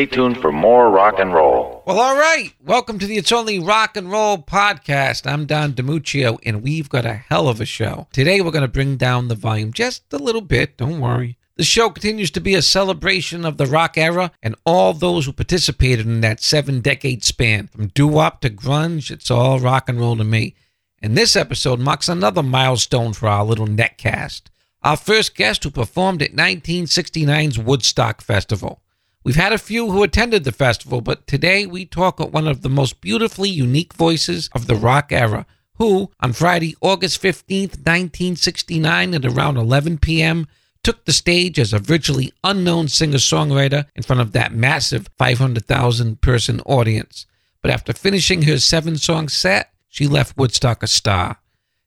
Stay tuned for more rock and roll. Well, all right. Welcome to the It's Only Rock and Roll podcast. I'm Don DiMuccio, and we've got a hell of a show. Today, we're going to bring down the volume just a little bit. Don't worry. The show continues to be a celebration of the rock era and all those who participated in that seven decade span. From doo wop to grunge, it's all rock and roll to me. And this episode marks another milestone for our little netcast. Our first guest who performed at 1969's Woodstock Festival. We've had a few who attended the festival, but today we talk with one of the most beautifully unique voices of the rock era, who, on Friday, August 15th, 1969, at around 11 p.m., took the stage as a virtually unknown singer songwriter in front of that massive 500,000 person audience. But after finishing her seven song set, she left Woodstock a star.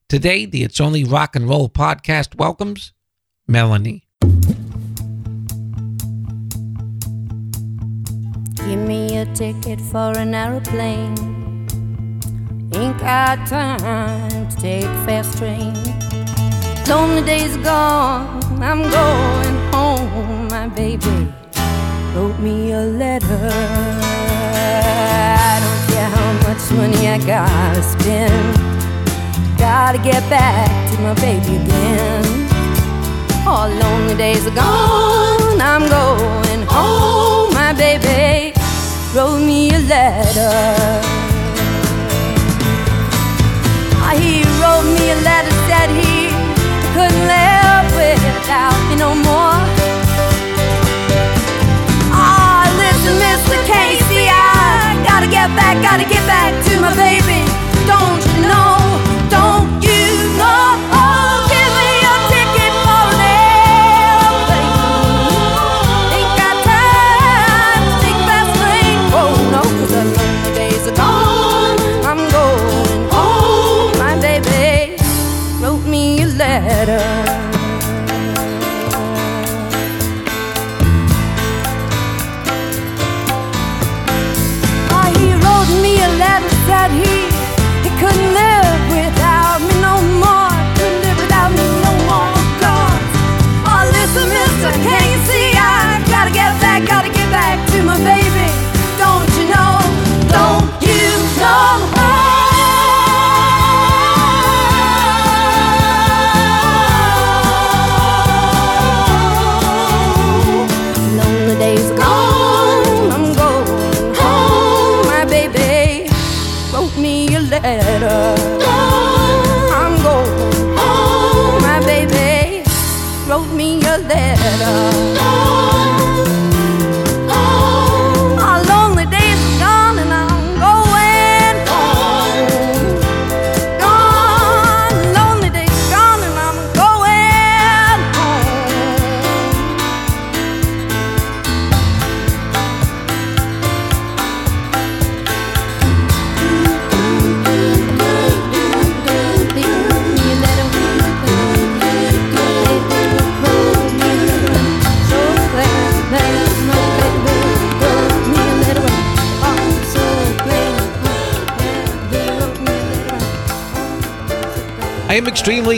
Today, the It's Only Rock and Roll podcast welcomes Melanie. Give me a ticket for an aeroplane. Ain't got time to take fast train. Lonely days gone, I'm going home. My baby wrote me a letter. I don't care how much money I gotta spend. Gotta get back to my baby again. All lonely days are gone, I'm going home. My baby wrote me a letter. Ah, He wrote me a letter, said he couldn't live without me no more. Ah, listen, Mr. Casey, I gotta get back, gotta get back to my baby. Don't you know? He couldn't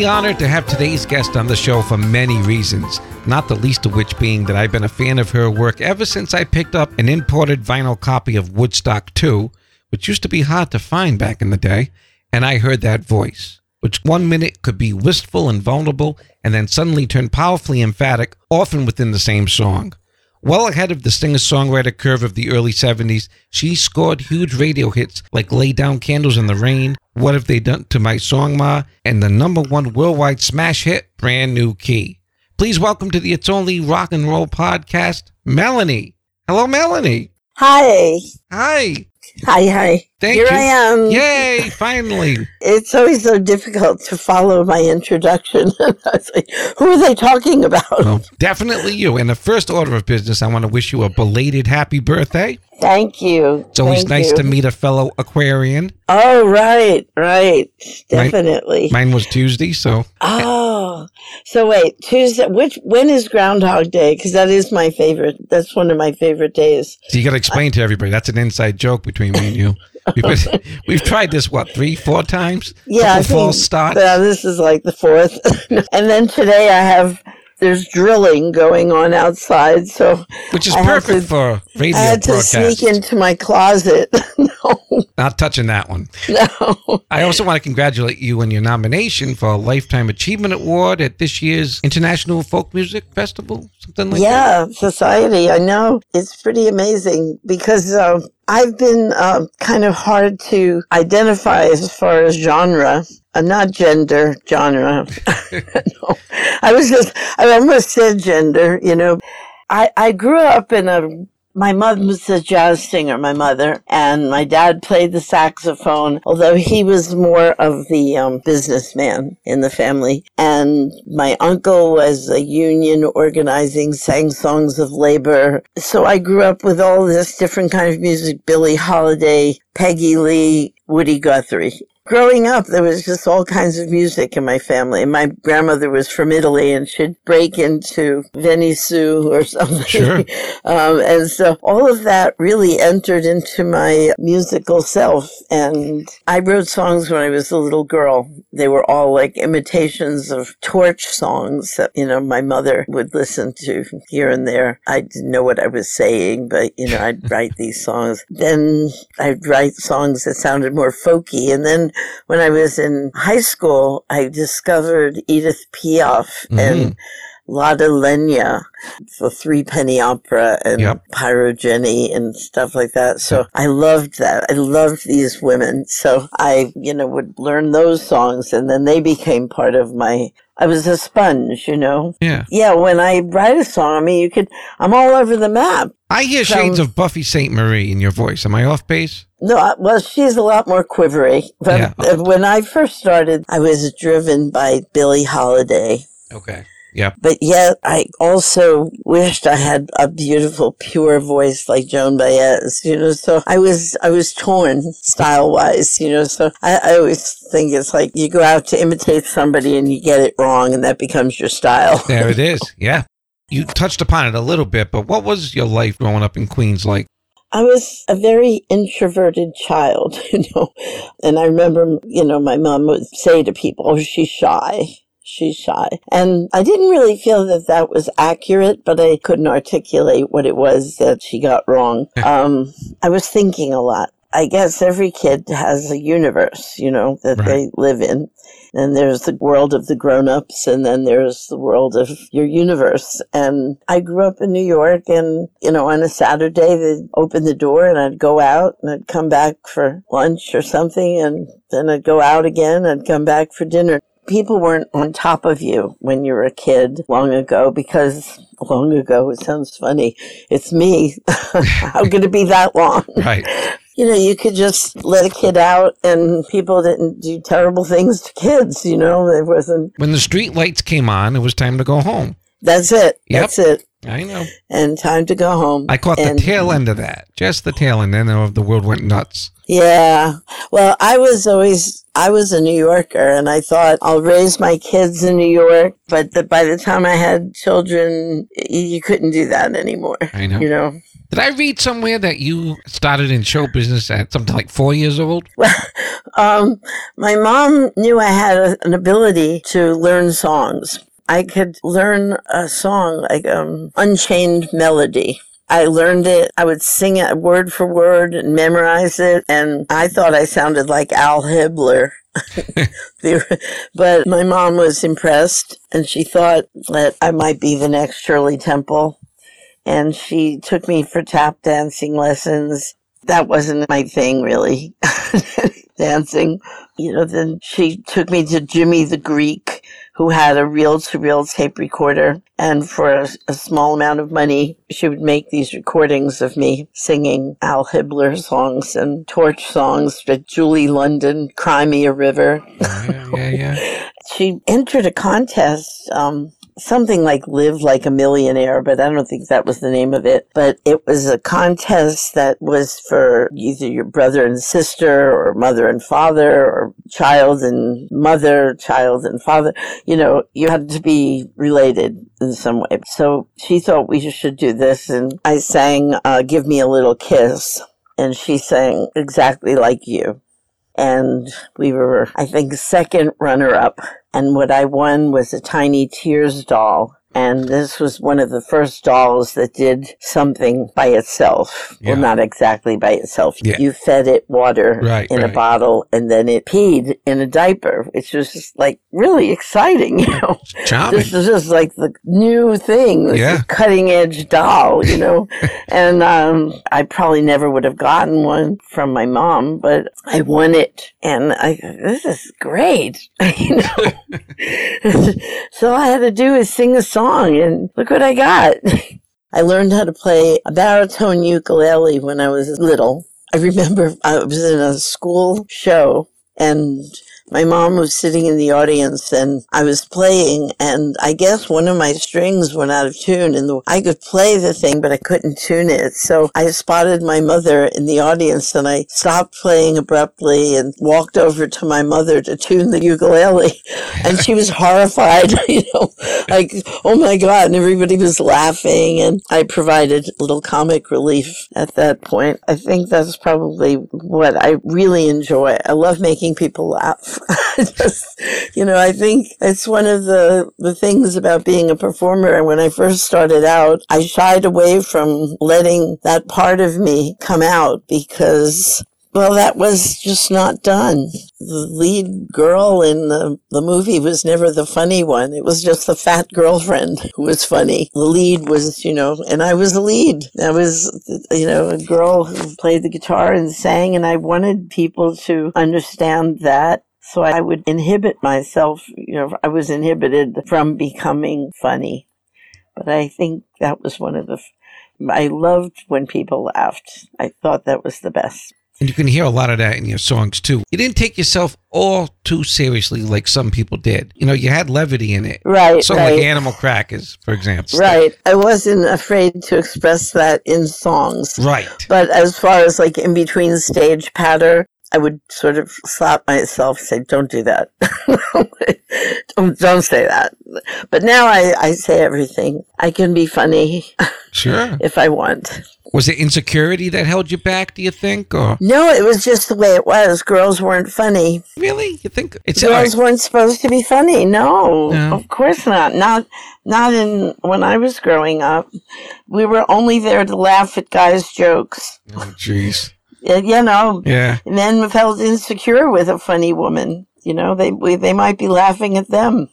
honored to have today's guest on the show for many reasons, not the least of which being that I've been a fan of her work ever since I picked up an imported vinyl copy of Woodstock 2, which used to be hard to find back in the day, and I heard that voice, which one minute could be wistful and vulnerable, and then suddenly turn powerfully emphatic, often within the same song. Well ahead of the singer songwriter curve of the early 70s, she scored huge radio hits like Lay Down Candles in the Rain, What Have They Done to My Song Ma, and the number one worldwide smash hit, Brand New Key. Please welcome to the It's Only Rock and Roll podcast, Melanie. Hello, Melanie. Hi. Hi. Hi, hi. Thank Here you. I am. Yay, finally. It's always so difficult to follow my introduction. I was like, who are they talking about? Well, definitely you. In the first order of business, I want to wish you a belated happy birthday. Thank you. It's always Thank nice you. to meet a fellow Aquarian. Oh, right, right. Definitely. Mine was Tuesday, so oh, so wait, Tuesday. Which when is Groundhog Day? Because that is my favorite. That's one of my favorite days. So you got to explain to everybody. That's an inside joke between me and you. We've, we've tried this what three, four times. Yeah, false starts. yeah, this is like the fourth. and then today I have there's drilling going on outside, so Which is I perfect to- for radio I had to broadcast. sneak into my closet. no, Not touching that one. no. I also want to congratulate you on your nomination for a Lifetime Achievement Award at this year's International Folk Music Festival, something like that. Yeah, society. I know it's pretty amazing because uh, I've been uh, kind of hard to identify as far as genre, uh, not gender, genre. no, I was just, I almost said gender. You know, I I grew up in a. My mother was a jazz singer, my mother, and my dad played the saxophone, although he was more of the um, businessman in the family. And my uncle was a union organizing, sang songs of labor. So I grew up with all this different kind of music, Billie Holiday, Peggy Lee, Woody Guthrie. Growing up, there was just all kinds of music in my family. My grandmother was from Italy and she'd break into Venezu or something. Sure. Um, and so all of that really entered into my musical self. And I wrote songs when I was a little girl. They were all like imitations of torch songs that, you know, my mother would listen to here and there. I didn't know what I was saying, but, you know, I'd write these songs. Then I'd write songs that sounded more folky. And then when I was in high school, I discovered Edith Piaf mm-hmm. and Lotte Lenya, the three penny opera and Yep. Pirate Jenny and stuff like that. So I loved that. I loved these women. So I, you know, would learn those songs and then they became part of my, I was a sponge, you know? Yeah. Yeah, when I write a song, I mean, you could, I'm all over the map. I hear Some- shades of Buffy Sainte-Marie in your voice. Am I off base? No, well, she's a lot more quivery. But Yeah. uh, when I first started, I was driven by Billie Holiday. Okay. Yep. But yet, I also wished I had a beautiful, pure voice like Joan Baez. You know, so I was I was torn style wise. You know, so I, I always think it's like you go out to imitate somebody and you get it wrong, and that becomes your style. There it is. Yeah. You touched upon it a little bit, but what was your life growing up in Queens like? I was a very introverted child, you know, and I remember, you know, my mom would say to people, "Oh, she's shy." She's shy. And I didn't really feel that that was accurate, but I couldn't articulate what it was that she got wrong. Um, I was thinking a lot. I guess every kid has a universe, you know, that Right. they live in. And there's the world of the grown-ups and then there's the world of your universe. And I grew up in New York and, you know, on a Saturday they'd open the door and I'd go out and I'd come back for lunch or something and then I'd go out again and come back for dinner. People weren't on top of you when you were a kid long ago because long ago it sounds funny. It's me. How could it be that long? Right. you know, you could just let a kid out and people didn't do terrible things to kids, you know, it wasn't, When the street lights came on, it was time to go home. That's it. Yep. That's it. I know. And time to go home. I caught And- the tail end of that. Just the tail end. Then of the world went nuts. Yeah. Well, I was always, I was a New Yorker and I thought I'll raise my kids in New York. But the, by the time I had children, you couldn't do that anymore. I know. You know, Did I read somewhere that you started in show business at something like four years old? um, my mom knew I had a, an ability to learn songs. I could learn a song like um, Unchained Melody. I learned it. I would sing it word for word and memorize it. And I thought I sounded like Al Hibbler. But my mom was impressed and she thought that I might be the next Shirley Temple. And she took me for tap dancing lessons. That wasn't my thing, really. dancing. You know, then she took me to Jimmy the Greek, who had a reel to reel tape recorder. And for a, a small amount of money, she would make these recordings of me singing Al Hibbler songs and torch songs with Julie London, Cry Me a River. Yeah, yeah, yeah. She entered a contest, um, something like Live Like a Millionaire, but I don't think that was the name of it. But it was a contest that was for either your brother and sister or mother and father or child and mother, child and father. You know, you had to be related in some way. So she thought we should do this and I sang, uh, Give Me a Little Kiss. And she sang exactly like you and we were, I think, second runner up. And what I won was a tiny Tears doll. And this was one of the first dolls that did something by itself. Yeah. Well, not exactly by itself. Yeah. You fed it water Right, in a bottle and then it peed in a diaper, which was just like really exciting, you know. Charming. This is just like the new thing, Yeah. cutting edge doll, you know. and um, I probably never would have gotten one from my mom, but I won it, and I this is great, you know. so all I had to do is sing a song, and look what I got. I learned how to play a baritone ukulele when I was little. I remember I was in a school show and my mom was sitting in the audience and I was playing and I guess one of my strings went out of tune and the, I could play the thing but I couldn't tune it. So I spotted my mother in the audience and I stopped playing abruptly and walked over to my mother to tune the ukulele and she was horrified, you know, like, oh my God. And everybody was laughing and I provided a little comic relief at that point. I think that's probably what I really enjoy. I love making people laugh. Just, you know, I think it's one of the, the things about being a performer. And when I first started out, I shied away from letting that part of me come out because well, that was just not done. The lead girl in the, the movie was never the funny one. It was just the fat girlfriend who was funny. The lead was, you know, and I was the lead. I was, you know, a girl who played the guitar and sang, and I wanted people to understand that. So I would inhibit myself, you know, I was inhibited from becoming funny. But I think that was one of the, I loved when people laughed. I thought that was the best. And you can hear a lot of that in your songs too. You didn't take yourself all too seriously like some people did. You know, you had levity in it. Right, So right. like Animal Crackers, for example. Right. I wasn't afraid to express that in songs. Right. But as far as like in between stage patter, I would sort of slap myself, say, don't do that. don't, don't say that. But now I, I say everything. I can be funny Sure. if I want. Was it insecurity that held you back, do you think? Or No, it was just the way it was. Girls weren't funny. really? You think it's Girls weren't supposed to be funny. No, No. of course not. Not not in when I was growing up. We were only there to laugh at guys' jokes. Oh, jeez. Uh, You know, Yeah. men felt insecure with a funny woman. You know, they we, they might be laughing at them.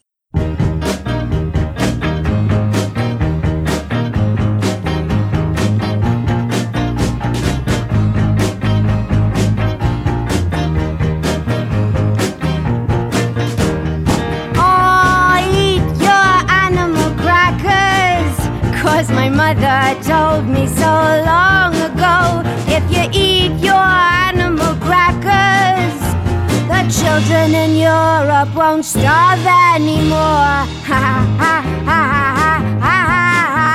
Oh, eat your animal crackers. Cause my mother told me so long ago. If you eat children in Europe won't starve anymore. Ha ha ha ha ha ha ha.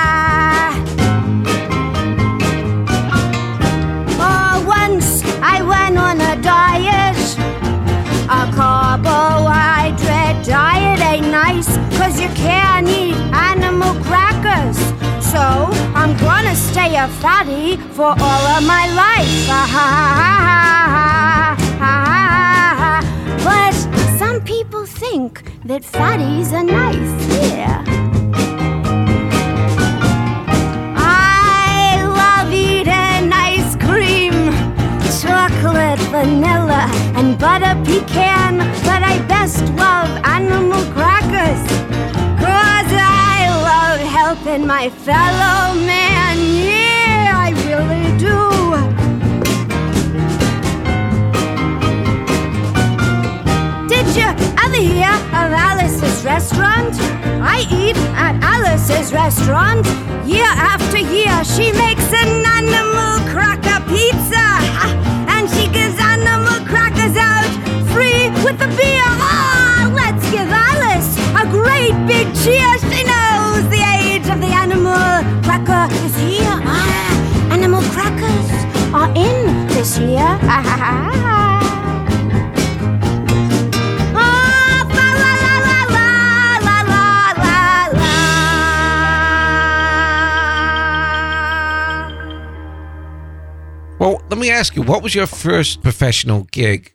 Oh, once I went on a diet. A carbohydrate diet ain't nice, cause you can't eat animal crackers. So I'm gonna stay a fatty for all of my life. Ah, ha, ha, ha, ha, think that fatties are nice, yeah. I love eating ice cream, chocolate, vanilla, and butter pecan. But I best love animal crackers. Cause I love helping my fellow man. Yeah, I really do. You ever of Alice's restaurant? I eat at Alice's restaurant. Year after year, she makes an animal cracker pizza. And she gives animal crackers out free with the beer. Ah, let's give Alice a great big cheer. She knows the age of the animal cracker is here. Ah, animal crackers are in this year. let me ask you, what was your first professional gig?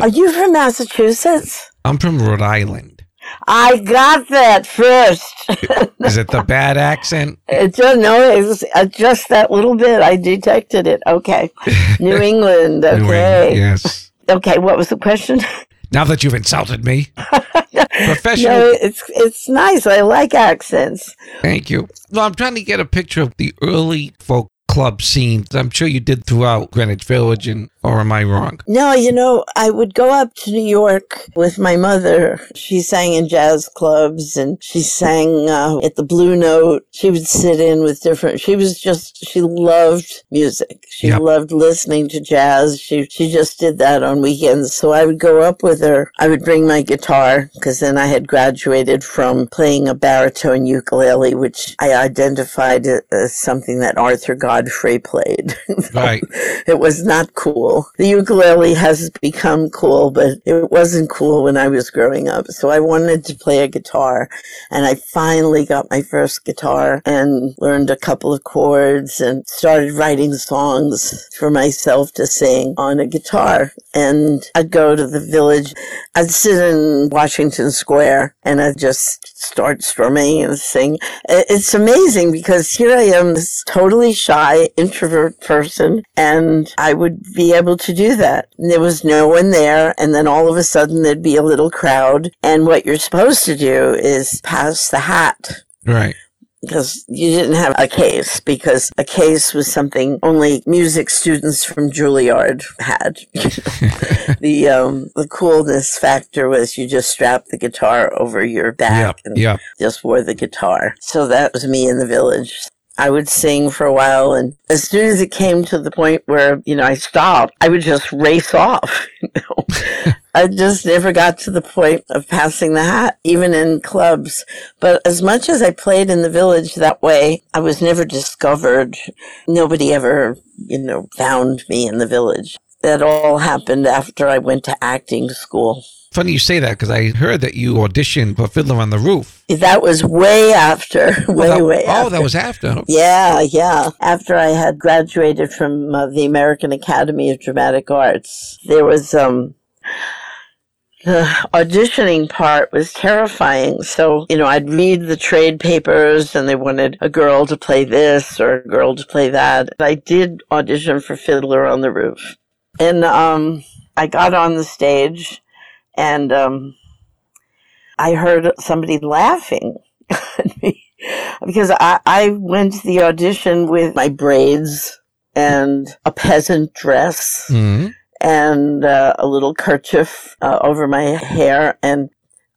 Are you from Massachusetts? I'm from Rhode Island. I got that first. Is it the bad accent? It just no, it was uh, just that little bit. I detected it. Okay, New England. Okay, New England, yes. okay. What was the question? Now that you've insulted me, professional. No, it's it's nice. I like accents. Thank you. No, I'm trying to get a picture of the early folk club scenes. I'm sure you did throughout Greenwich Village, and or am I wrong? No, you know, I would go up to New York with my mother. She sang in jazz clubs and she sang uh, at the Blue Note. She would sit in with different. She was just she loved music. She Yep. loved listening to jazz. She she just did that on weekends. So I would go up with her. I would bring my guitar because then I had graduated from playing a baritone ukulele, which I identified as something that Arthur Godfrey played. Right. it was not cool. The ukulele has become cool, but it wasn't cool when I was growing up. So I wanted to play a guitar and I finally got my first guitar and learned a couple of chords and started writing songs for myself to sing on a guitar. And I'd go to the village. I'd sit in Washington Square and I'd just start strumming and sing. It's amazing because here I am, this totally shy introvert person, and I would be able to do that. And there was no one there, and then all of a sudden there'd be a little crowd, and what you're supposed to do is pass the hat Right. because you didn't have a case because a case was something only music students from Juilliard had. the um, the coolness factor was you just strapped the guitar over your back Yep. and Yep. just wore the guitar. So that was me in the village. I would sing for a while, and as soon as it came to the point where you know I stopped, I would just race off. You know, I just never got to the point of passing the hat, even in clubs. But as much as I played in the village that way, I was never discovered. Nobody ever, you know, found me in the village. That all happened after I went to acting school. Funny you say that because I heard that you auditioned for Fiddler on the Roof. That was way after, way, that, way oh, after. that was after. Yeah, yeah. After I had graduated from uh, the American Academy of Dramatic Arts, there was um the auditioning part was terrifying. So, you know, I'd read the trade papers and they wanted a girl to play this or a girl to play that. I did audition for Fiddler on the Roof. And um I got on the stage and um I heard somebody laughing at me because I, I went to the audition with my braids and a peasant dress hmm and uh, a little kerchief uh, over my hair. And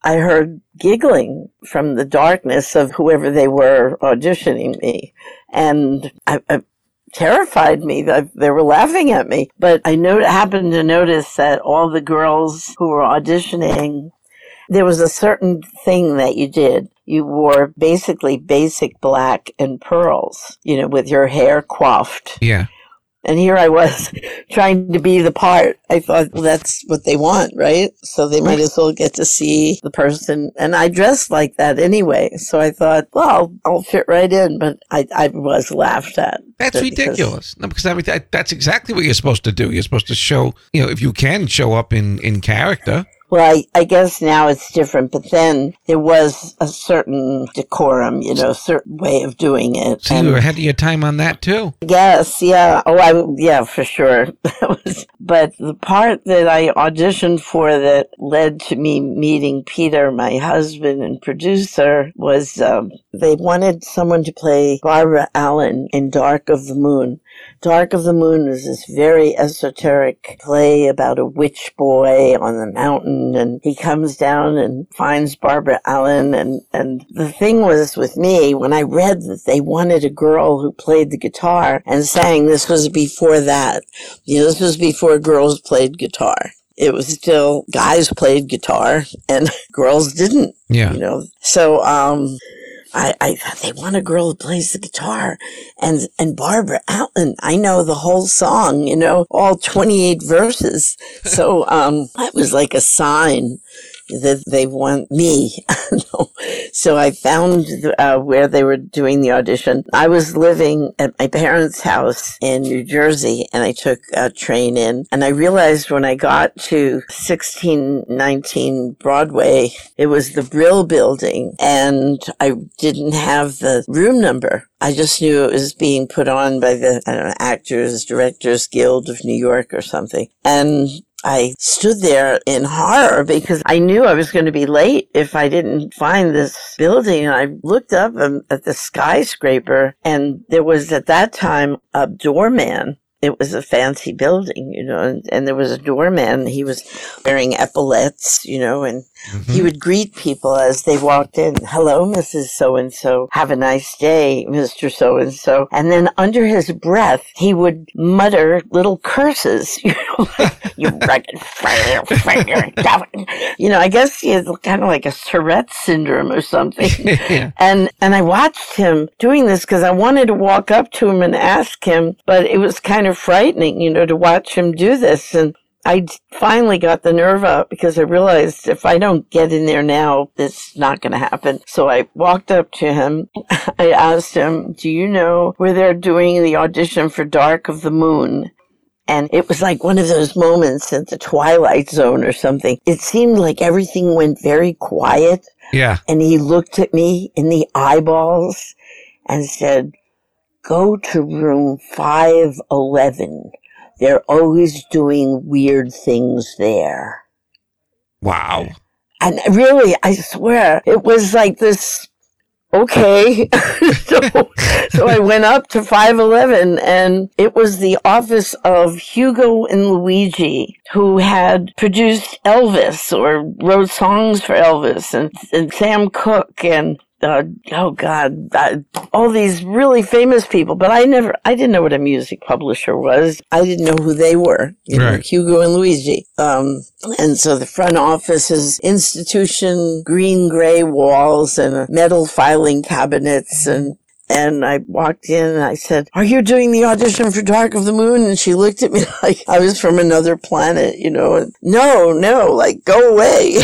I heard giggling from the darkness of whoever they were auditioning me. And I, I terrified me they were laughing at me but I no- happened to notice that all the girls who were auditioning there was a certain thing that you did. You wore basically basic black and pearls, you know, with your hair coiffed. Yeah. And here I was trying to be the part. I thought, well, that's what they want, right? So they might as well get to see the person. And I dressed like that anyway. So I thought, well, I'll fit right in. But I, I was laughed at. That's because- ridiculous. No, because I mean, that, that's exactly what you're supposed to do. You're supposed to show, you know, if you can show up in, in character. Well, I, I guess now it's different, but then there was a certain decorum, you know, a certain way of doing it. So you were ahead of your time on that too. Yes, yeah. Oh, I yeah, for sure. Was, but the part that I auditioned for that led to me meeting Peter, my husband and producer, was um, they wanted someone to play Barbara Allen in Dark of the Moon. Dark of the Moon was this very esoteric play about a witch boy on the mountain and he comes down and finds Barbara Allen and, and the thing was with me when I read that they wanted a girl who played the guitar and sang this was before that. You know, this was before girls played guitar. It was still guys played guitar and girls didn't Yeah. you know. So um I, I they want a girl who plays the guitar and and Barbara Allen, I know the whole song, you know, all twenty eight verses. So um that was like a sign. That they want me. so I found uh, where they were doing the audition. I was living at my parents' house in New Jersey and I took a train in and I realized when I got to 1619 Broadway, it was the Brill building and I didn't have the room number. I just knew it was being put on by the know, Actors Directors Guild of New York or something. And I stood there in horror because I knew I was going to be late if I didn't find this building. And I looked up um, at the skyscraper and there was at that time a doorman it was a fancy building, you know, and, and, there was a doorman. He was wearing epaulets, you know, and mm-hmm. he would greet people as they walked in. Hello, Mrs. So and so. Have a nice day, Mr. So and so. And then under his breath, he would mutter little curses, you know, you rugged You know, I guess he had kind of like a Tourette's syndrome or something. yeah. And, and I watched him doing this because I wanted to walk up to him and ask him, but it was kind of frightening, you know, to watch him do this. And I finally got the nerve up because I realized if I don't get in there now, it's not going to happen. So I walked up to him. I asked him, do you know where they're doing the audition for Dark of the Moon? And it was like one of those moments at the Twilight Zone or something. It seemed like everything went very quiet. Yeah. And he looked at me in the eyeballs and said, go to room 511. They're always doing weird things there. Wow. And really, I swear, it was like this. Okay. so, so I went up to 511 and it was the office of Hugo and Luigi who had produced Elvis or wrote songs for Elvis and, and Sam Cooke and uh, oh God, uh, all these really famous people, but I never, I didn't know what a music publisher was. I didn't know who they were, you right. know, Hugo and Luigi. Um, and so the front office is institution, green gray walls and metal filing cabinets and and I walked in and I said, are you doing the audition for Dark of the Moon? And she looked at me like I was from another planet, you know, and no, no, like go away.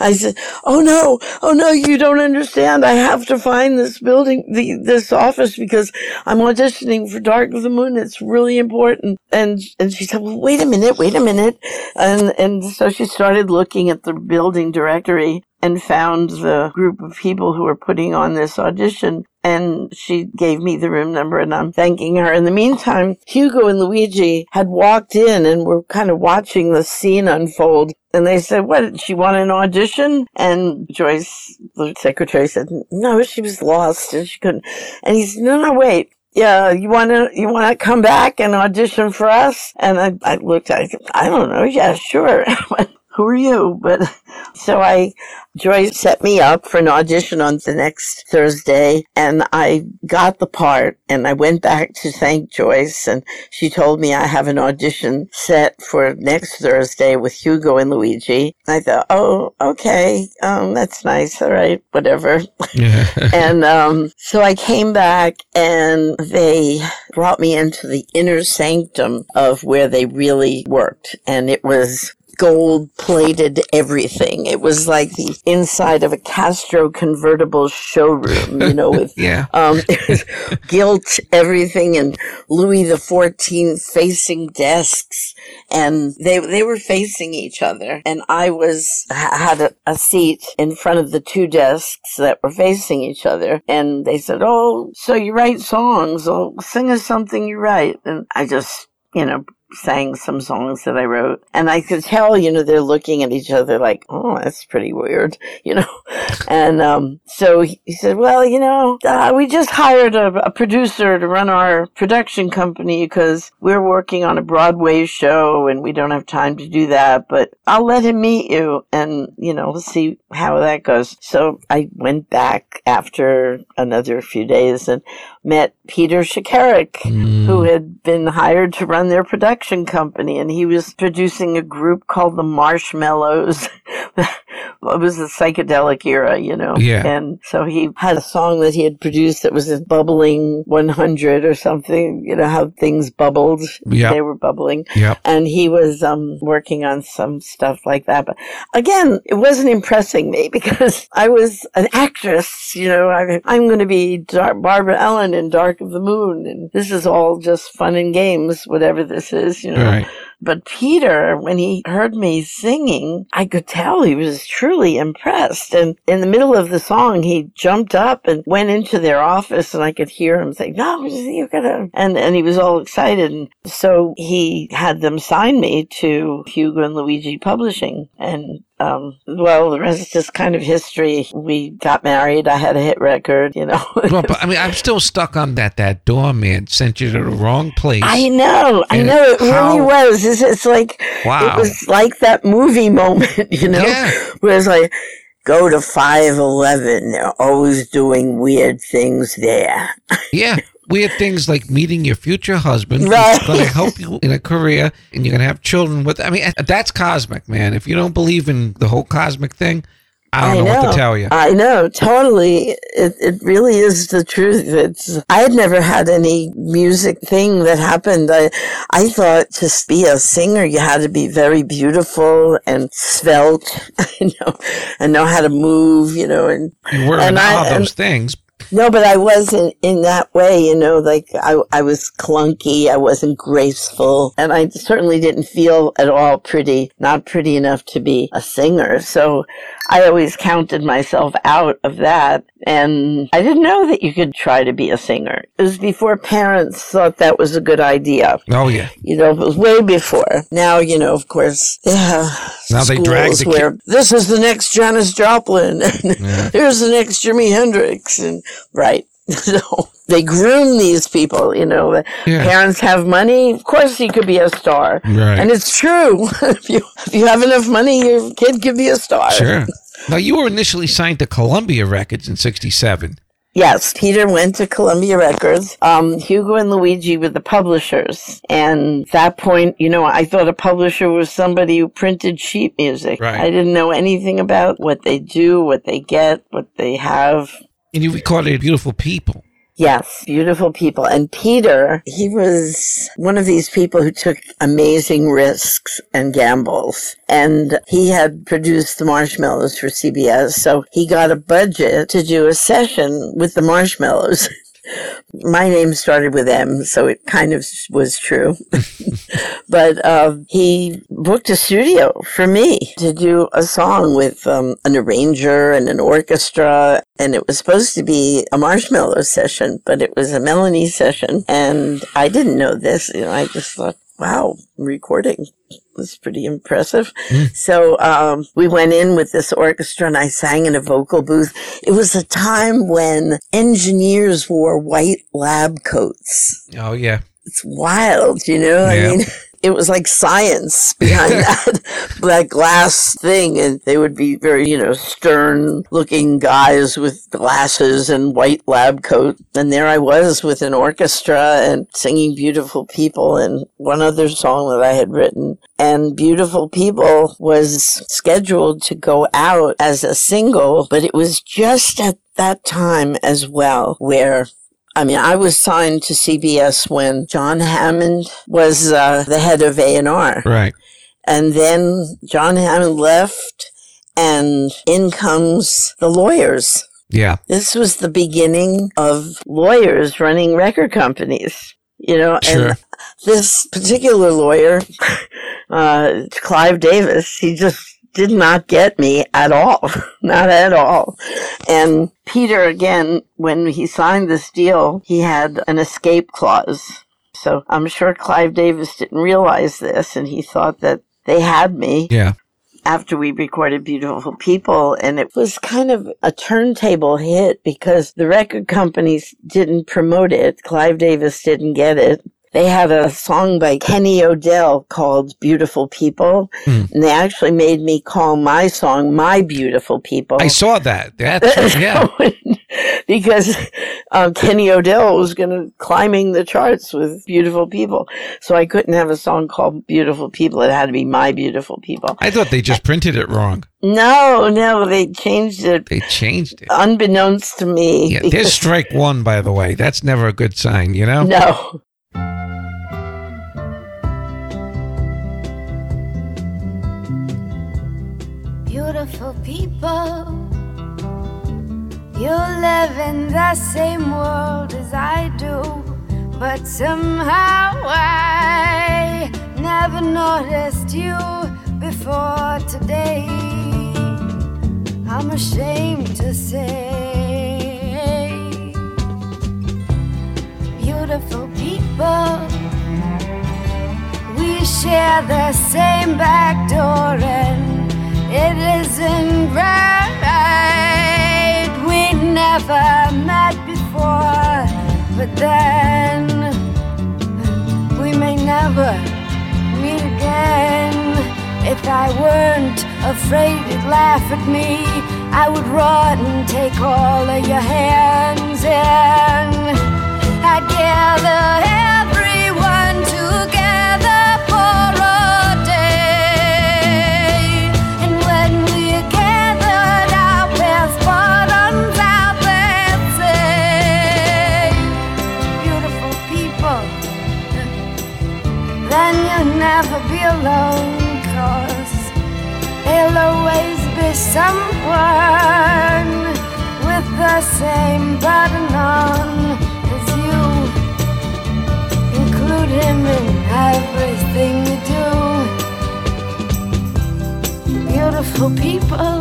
I said, oh no, oh no, you don't understand. I have to find this building, the, this office because I'm auditioning for Dark of the Moon. It's really important. And, and she said, well, wait a minute, wait a minute. And, and so she started looking at the building directory and found the group of people who were putting on this audition. And she gave me the room number and I'm thanking her. In the meantime, Hugo and Luigi had walked in and were kind of watching the scene unfold. And they said, what, she want an audition? And Joyce, the secretary said, no, she was lost and she couldn't. And he said, no, no, wait yeah, you want to you want to come back and audition for us? And I, I looked at I don't know. Yeah, sure. who are you? But so I, Joyce set me up for an audition on the next Thursday and I got the part and I went back to thank Joyce and she told me I have an audition set for next Thursday with Hugo and Luigi. I thought, oh, okay. Um, that's nice. All right. Whatever. Yeah. and, um, so I came back and they brought me into the inner sanctum of where they really worked. And it was gold plated everything. It was like the inside of a Castro convertible showroom, you know, with yeah. um, gilt everything and Louis the Fourteenth facing desks, and they they were facing each other, and I was had a, a seat in front of the two desks that were facing each other, and they said, "Oh, so you write songs? Oh, sing us something you write," and I just you know, sang some songs that I wrote. And I could tell, you know, they're looking at each other like, oh, that's pretty weird, you know. and um, so he, he, said, well, you know, uh, we just hired a, a, producer to run our production company because we're working on a Broadway show and we don't have time to do that. But I'll let him meet you and, you know, see how that goes. So I went back after another few days and met Peter Schekeryk, mm. who had been hired to run their production company, and he was producing a group called the Marshmallows. it was the psychedelic era, you know. Yeah. And so he had a song that he had produced that was a bubbling 100 or something. You know how things bubbled. Yep. They were bubbling. Yep. And he was um, working on some stuff like that. But again, it wasn't impressing me because I was an actress. You know, I, I'm going to be Dar- Barbara Allen in Dark of the Moon, and this is all just fun and games, whatever this is. You know. Right. But Peter, when he heard me singing, I could tell he was truly impressed. And in the middle of the song, he jumped up and went into their office and I could hear him say, no, you're gonna, and, and he was all excited. And so he had them sign me to Hugo and Luigi Publishing. And um, well, the rest is kind of history. We got married. I had a hit record, you know. Well, but I mean, I'm still stuck on that. That doorman sent you to the wrong place. I know, I know. It really was. It's, it's like Wow. it was like that movie moment, you know, Yeah. where it's like, go to five eleven. They're always doing weird things there. Yeah. Weird things like meeting your future husband Right. who's going to help you in a career and you're going to have children with. I mean, that's cosmic, man. If you don't believe in the whole cosmic thing, I don't know, what to tell you. I know, totally. It it really is the truth. It's I had never had any music thing that happened. I I thought to be a singer you had to be very beautiful and svelte, you know, and know how to move, you know, and You were and in I- all and- those things. No, but I wasn't in that way, you know, like I, I was clunky, I wasn't graceful, and I certainly didn't feel at all pretty, not pretty enough to be a singer. So I always counted myself out of that. And I didn't know that you could try to be a singer. It was before parents thought that was a good idea. Oh, yeah. You know, it was way before. Now, you know, of course, yeah. Now they drag the where this is the next Janis Joplin, and Yeah. here's the next Jimi Hendrix, and right. So they groom these people. You know, the Yeah. parents have money. Of course, he could be a star, Right. and it's true. if you if you have enough money, your kid could be a star. Sure. Now, you were initially signed to Columbia Records in 67. Yes, Peter went to Columbia Records. Um, Hugo and Luigi were the publishers. And at that point, you know, I thought a publisher was somebody who printed sheet music. Right. I didn't know anything about what they do, what they get, what they have. And you recorded Beautiful People. Yes, beautiful people. And Peter, he was one of these people who took amazing risks and gambles. And he had produced the Marshmallows for CBS. So he got a budget to do a session with the Marshmallows. My name started with M, so it kind of was true. but um, he booked a studio for me to do a song with um, an arranger and an orchestra. And it was supposed to be a marshmallow session, but it was a Melanie session. And I didn't know this. You know, I just thought, wow, recording was pretty impressive. So um, we went in with this orchestra and I sang in a vocal booth. It was a time when engineers wore white lab coats Oh, yeah. it's wild, you know. Yeah. I mean, it was like science behind that that glass thing, and they would be very, you know, stern-looking guys with glasses and white lab coat. And there I was with an orchestra and singing "Beautiful People" and one other song that I had written. And "Beautiful People" was scheduled to go out as a single, but it was just at that time as well where I mean, I was signed to CBS when John Hammond was uh, the head of A&R. Right. And then John Hammond left and in comes the lawyers. Yeah. This was the beginning of lawyers running record companies. You know, Sure. and this particular lawyer, uh, Clive Davis, he just did not get me at all. not at all. And Peter, again, when he signed this deal, he had an escape clause. So I'm sure Clive Davis didn't realize this and he thought that they had me Yeah. after we recorded Beautiful People, and it was kind of a turntable hit because the record companies didn't promote it. Clive Davis didn't get it. They had a song by Kenny O'Dell called Beautiful People, Hmm. and they actually made me call my song My Beautiful People. I saw that. That's, yeah. because um, Kenny O'Dell was going to climbing the charts with Beautiful People. So I couldn't have a song called Beautiful People. It had to be My Beautiful People. I thought they just printed it wrong. No, no, they changed it They changed it. unbeknownst to me. Yeah, there's strike one, by the way. That's never a good sign, you know? no. People, you live in the same world as I do, but somehow I never noticed you before today. I'm ashamed to say, beautiful people. We share the same back door and it isn't right. We never met before, but then we may never meet again. If I weren't afraid you'd laugh at me, I would run and take all of your hands and I'd gather everyone never be alone, cause there'll always be someone with the same button on as you. Include him in everything you do. Beautiful people.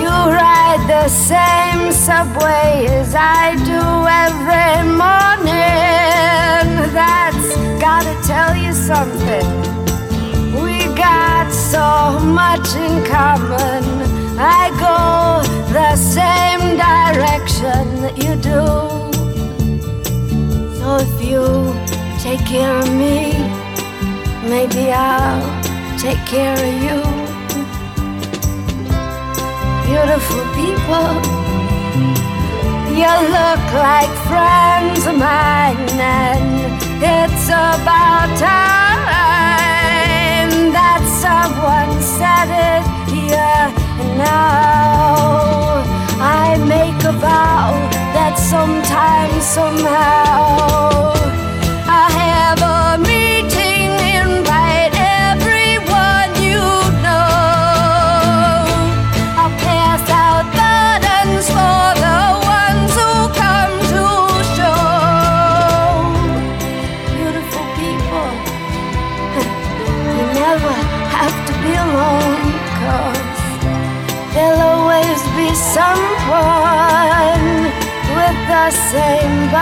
You ride the same subway as I do every morning. That's gotta tell you something. We got so much in common. I go the same direction that you do. So if you take care of me, maybe I'll take care of you. Beautiful people, you look like friends of mine, and it's about time that someone said it here now. I make a vow that sometime, somehow,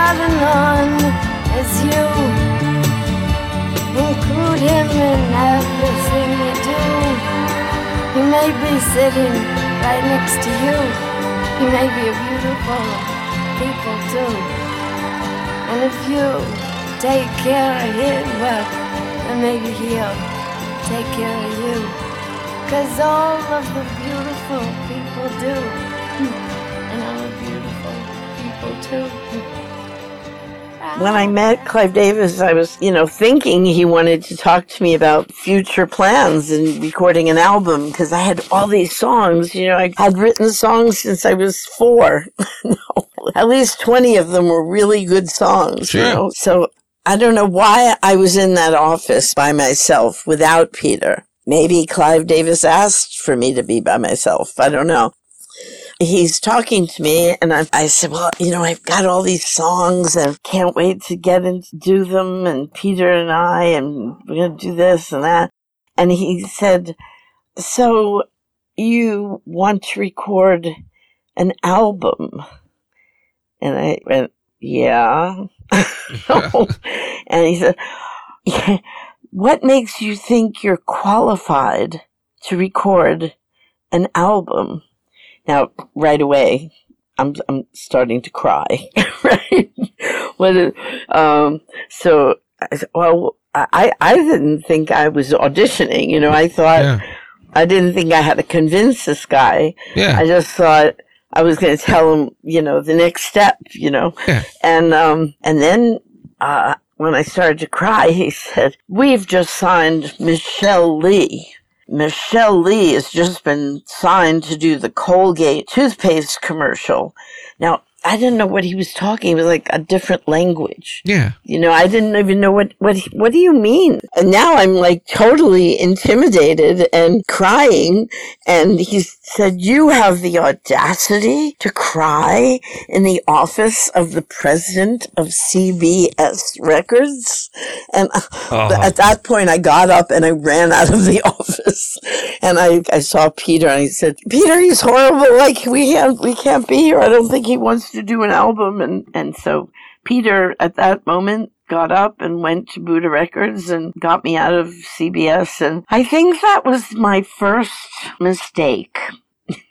button on as you. Include him in everything you do. He may be sitting right next to you. He may be a beautiful people too. And if you take care of him, well, then maybe he'll take care of you. Cause all of the beautiful people do. And I'm a beautiful people too. When I met Clive Davis, I was, you know, thinking he wanted to talk to me about future plans and recording an album because I had all these songs. You know, I had written songs since I was four. at least 20 of them were really good songs. You Sure. know? So I don't know why I was in that office by myself without Peter. Maybe Clive Davis asked for me to be by myself. I don't know he's talking to me and I, I said, well, you know, I've got all these songs and can't wait to get and do them. And Peter and I, and we're going to do this and that. And he said, so you want to record an album? And I went, yeah. and he said, "Yeah, what makes you think you're qualified to record an album? Now, right away, I'm I'm starting to cry. right? Um. So, I said, well, I I didn't think I was auditioning. You know, I thought Yeah. I didn't think I had to convince this guy. Yeah. I just thought I was going to tell him, you know, the next step, you know, Yeah. and um, and then uh, when I started to cry, he said, "We've just signed Michele Lee." Michele Lee has just been signed to do the Colgate toothpaste commercial. Now, I didn't know what he was talking. It was like a different language. Yeah. You know, I didn't even know what, what, what do you mean? And now I'm like totally intimidated and crying. And he said, you have the audacity to cry in the office of the president of CBS Records. And Uh-huh. at that point, I got up and I ran out of the office and I, I saw Peter and I said, Peter, he's horrible. Like we can't, we can't be here. I don't think he wants to do an album. And, and so Peter at that moment got up and went to Buddah Records and got me out of CBS. And I think that was my first mistake.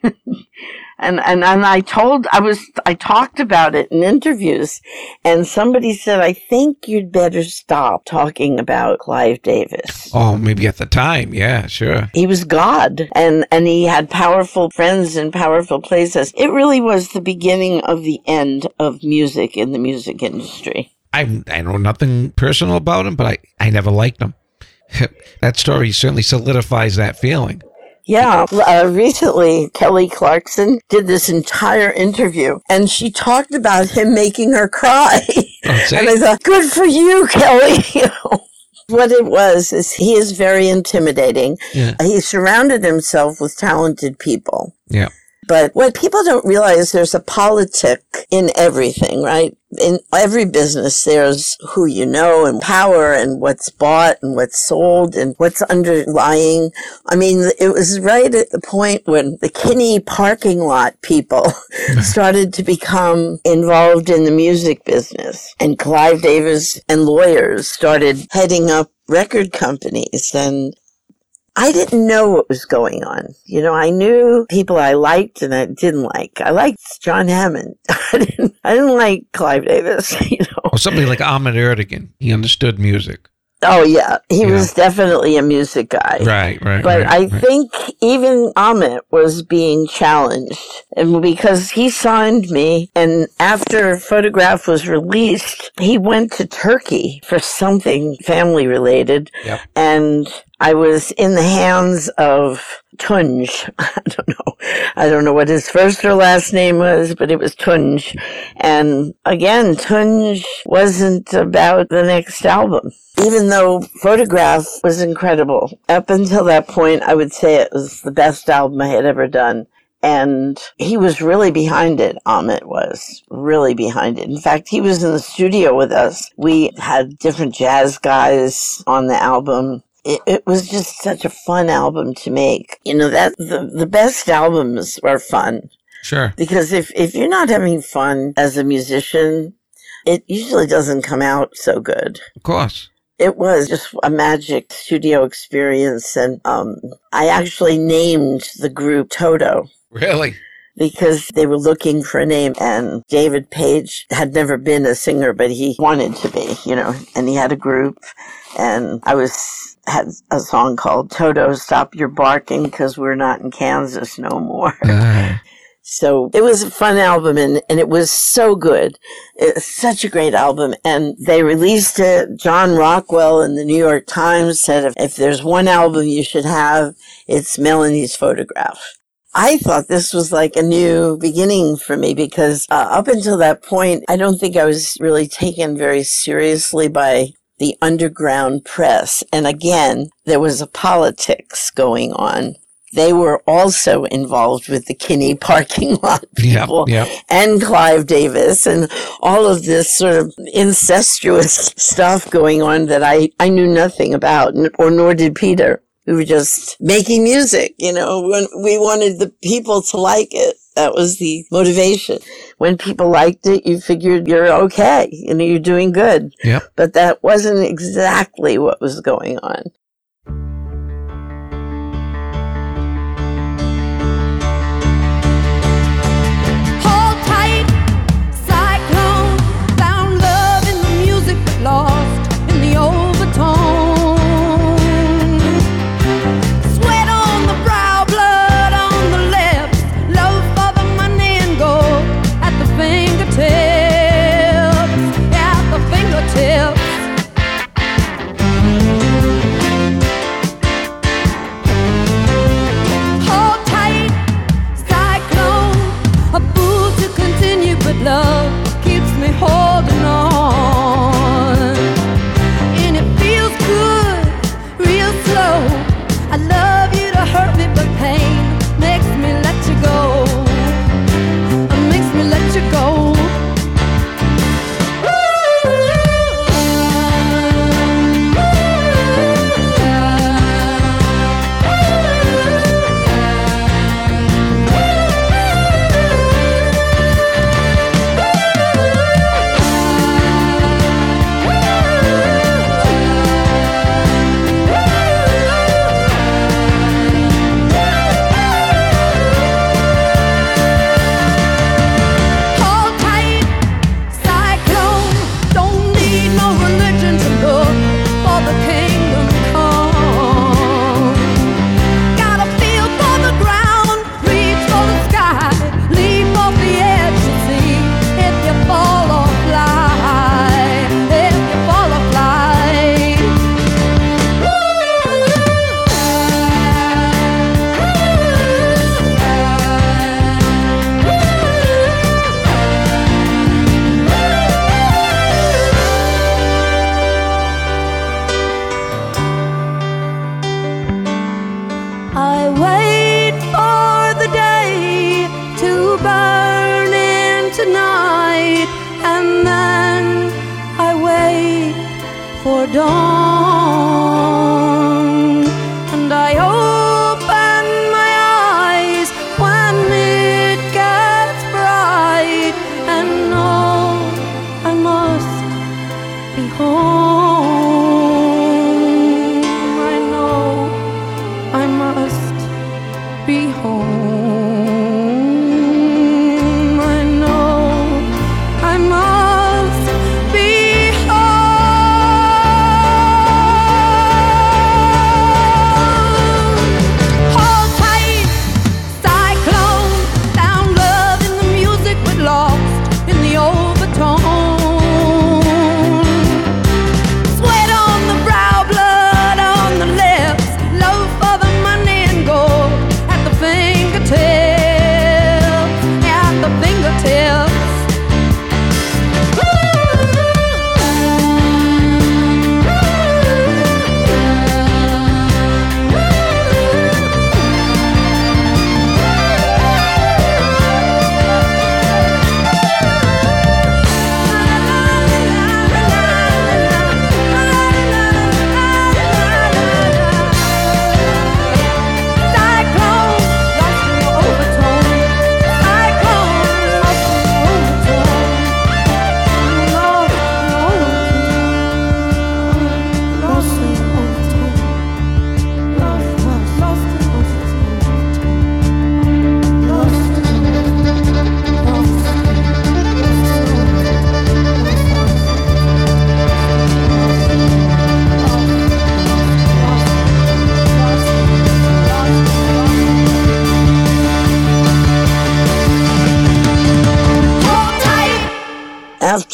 And, and, and I told, I was, I talked about it in interviews and somebody said, I think you'd better stop talking about Clive Davis. Oh, maybe at the time. Yeah, sure. He was God and, and he had powerful friends in powerful places. It really was the beginning of the end of music in the music industry. I I know nothing personal about him, but I I never liked him. that story certainly solidifies that feeling. Yeah, uh, recently Kelly Clarkson did this entire interview and she talked about him making her cry. Oh, and I thought, good for you, Kelly. What it was is he is very intimidating. Yeah. He surrounded himself with talented people. Yeah. But what people don't realize, there's a politic in everything, right? In every business, there's who you know and power and what's bought and what's sold and what's underlying. I mean, it was right at the point when the Kinney parking lot people started to become involved in the music business and Clive Davis and lawyers started heading up record companies and I didn't know what was going on. You know, I knew people I liked and I didn't like. I liked John Hammond. I didn't, I didn't like Clive Davis, you know. Or somebody like Ahmet Ertegun. He understood music. Oh yeah, he Yeah. was definitely a music guy. Right, right. But right, I right. think even Ahmet was being challenged. And because he signed me, and after Photograph was released, he went to Turkey for something family related. Yep. And I was in the hands of Tunj. I don't know. I don't know what his first or last name was, but it was Tunj. And again, Tunj wasn't about the next album. Even though Photograph was incredible, up until that point, I would say it was the best album I had ever done. And he was really behind it. Ahmet was really behind it. In fact, he was in the studio with us. We had different jazz guys on the album. It, it was just such a fun album to make. You know, that the, the best albums are fun Sure. because if, if you're not having fun as a musician, it usually doesn't come out so good. Of course. It was just a magic studio experience. And um, I actually named the group Toto Really? Because they were looking for a name. And David Paich had never been a singer, but he wanted to be, you know, and he had a group. And I was had a song called Toto Stop Your Barking because we're not in Kansas no more. Ah, So it was a fun album and, and it was so good. It's such a great album. And they released it. John Rockwell in the New York Times said if, if there's one album you should have, it's Melanie's Photograph. I thought this was like a new beginning for me because uh, up until that point, I don't think I was really taken very seriously by the underground press. And again, there was a politics going on. They were also involved with the Kinney parking lot yeah. people Yeah. and Clive Davis and all of this sort of incestuous stuff going on that I, I knew nothing about, or nor did Peter. We were just making music, you know, when we wanted the people to like it. That was the motivation. When people liked it, you figured you're okay, you know, you're doing good. Yep. But that wasn't exactly what was going on.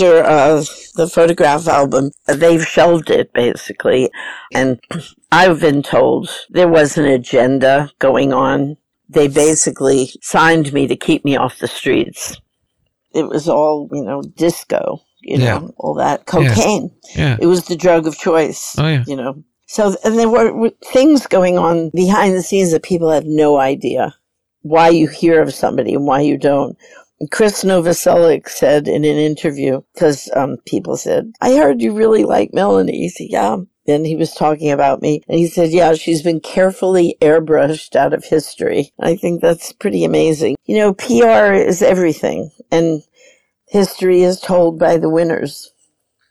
After uh, the photograph album, they've shelved it basically. And I've been told there was an agenda going on. They basically signed me to keep me off the streets. It was all, you know, disco, you know, all that cocaine. Yeah. It was the drug of choice, Oh, yeah. you know. So, and there were, were things going on behind the scenes that people have no idea why you hear of somebody and why you don't. Chris Novoselic said in an interview, because um, people said, I heard you really like Melanie. He said, yeah. Then he was talking about me and he said, yeah, she's been carefully airbrushed out of history. I think that's pretty amazing. You know, PR is everything and history is told by the winners.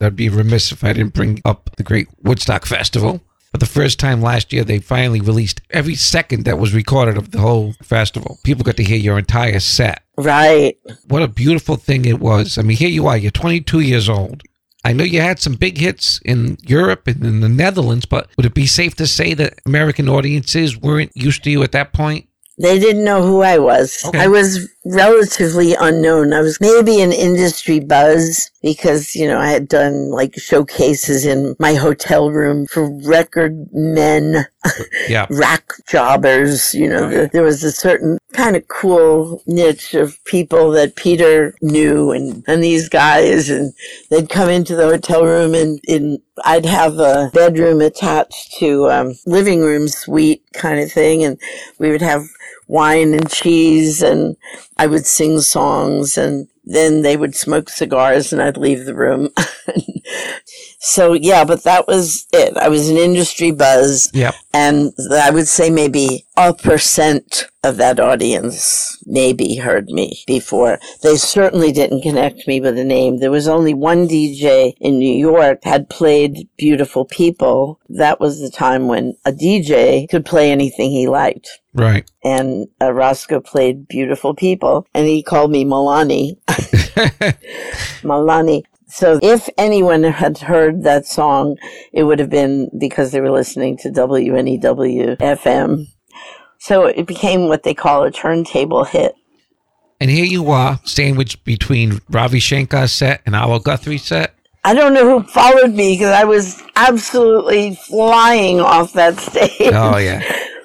I'd be remiss if I didn't bring up the Great Woodstock Festival. For the first time last year, they finally released every second that was recorded of the whole festival. People got to hear your entire set. Right. What a beautiful thing it was. I mean, here you are, you're 22 years old. I know you had some big hits in Europe and in the Netherlands, but would it be safe to say that American audiences weren't used to you at that point? They didn't know who I was. Okay. I was relatively unknown. I was maybe an industry buzz because, you know, I had done like showcases in my hotel room for record men, Yeah. rack jobbers. You know, there, there was a certain kind of cool niche of people that Peter knew and, and these guys and they'd come into the hotel room and in I'd have a bedroom attached to um, living room suite kind of thing and we would have wine and cheese and I would sing songs and then they would smoke cigars and I'd leave the room. so yeah, but that was it. I was an industry buzz Yep. and I would say maybe a percent of that audience maybe heard me before. They certainly didn't connect me with a name. There was only one DJ in New York had played Beautiful People. That was the time when a DJ could play anything he liked. Right. And uh, Roscoe played Beautiful People and he called me Milani. Milani. So if anyone had heard that song, it would have been because they were listening to WNEW FM. So it became what they call a turntable hit. And here you are, sandwiched between Ravi Shankar's set and Arlo Guthrie set. I don't know who followed me because I was absolutely flying off that stage. Oh, yeah.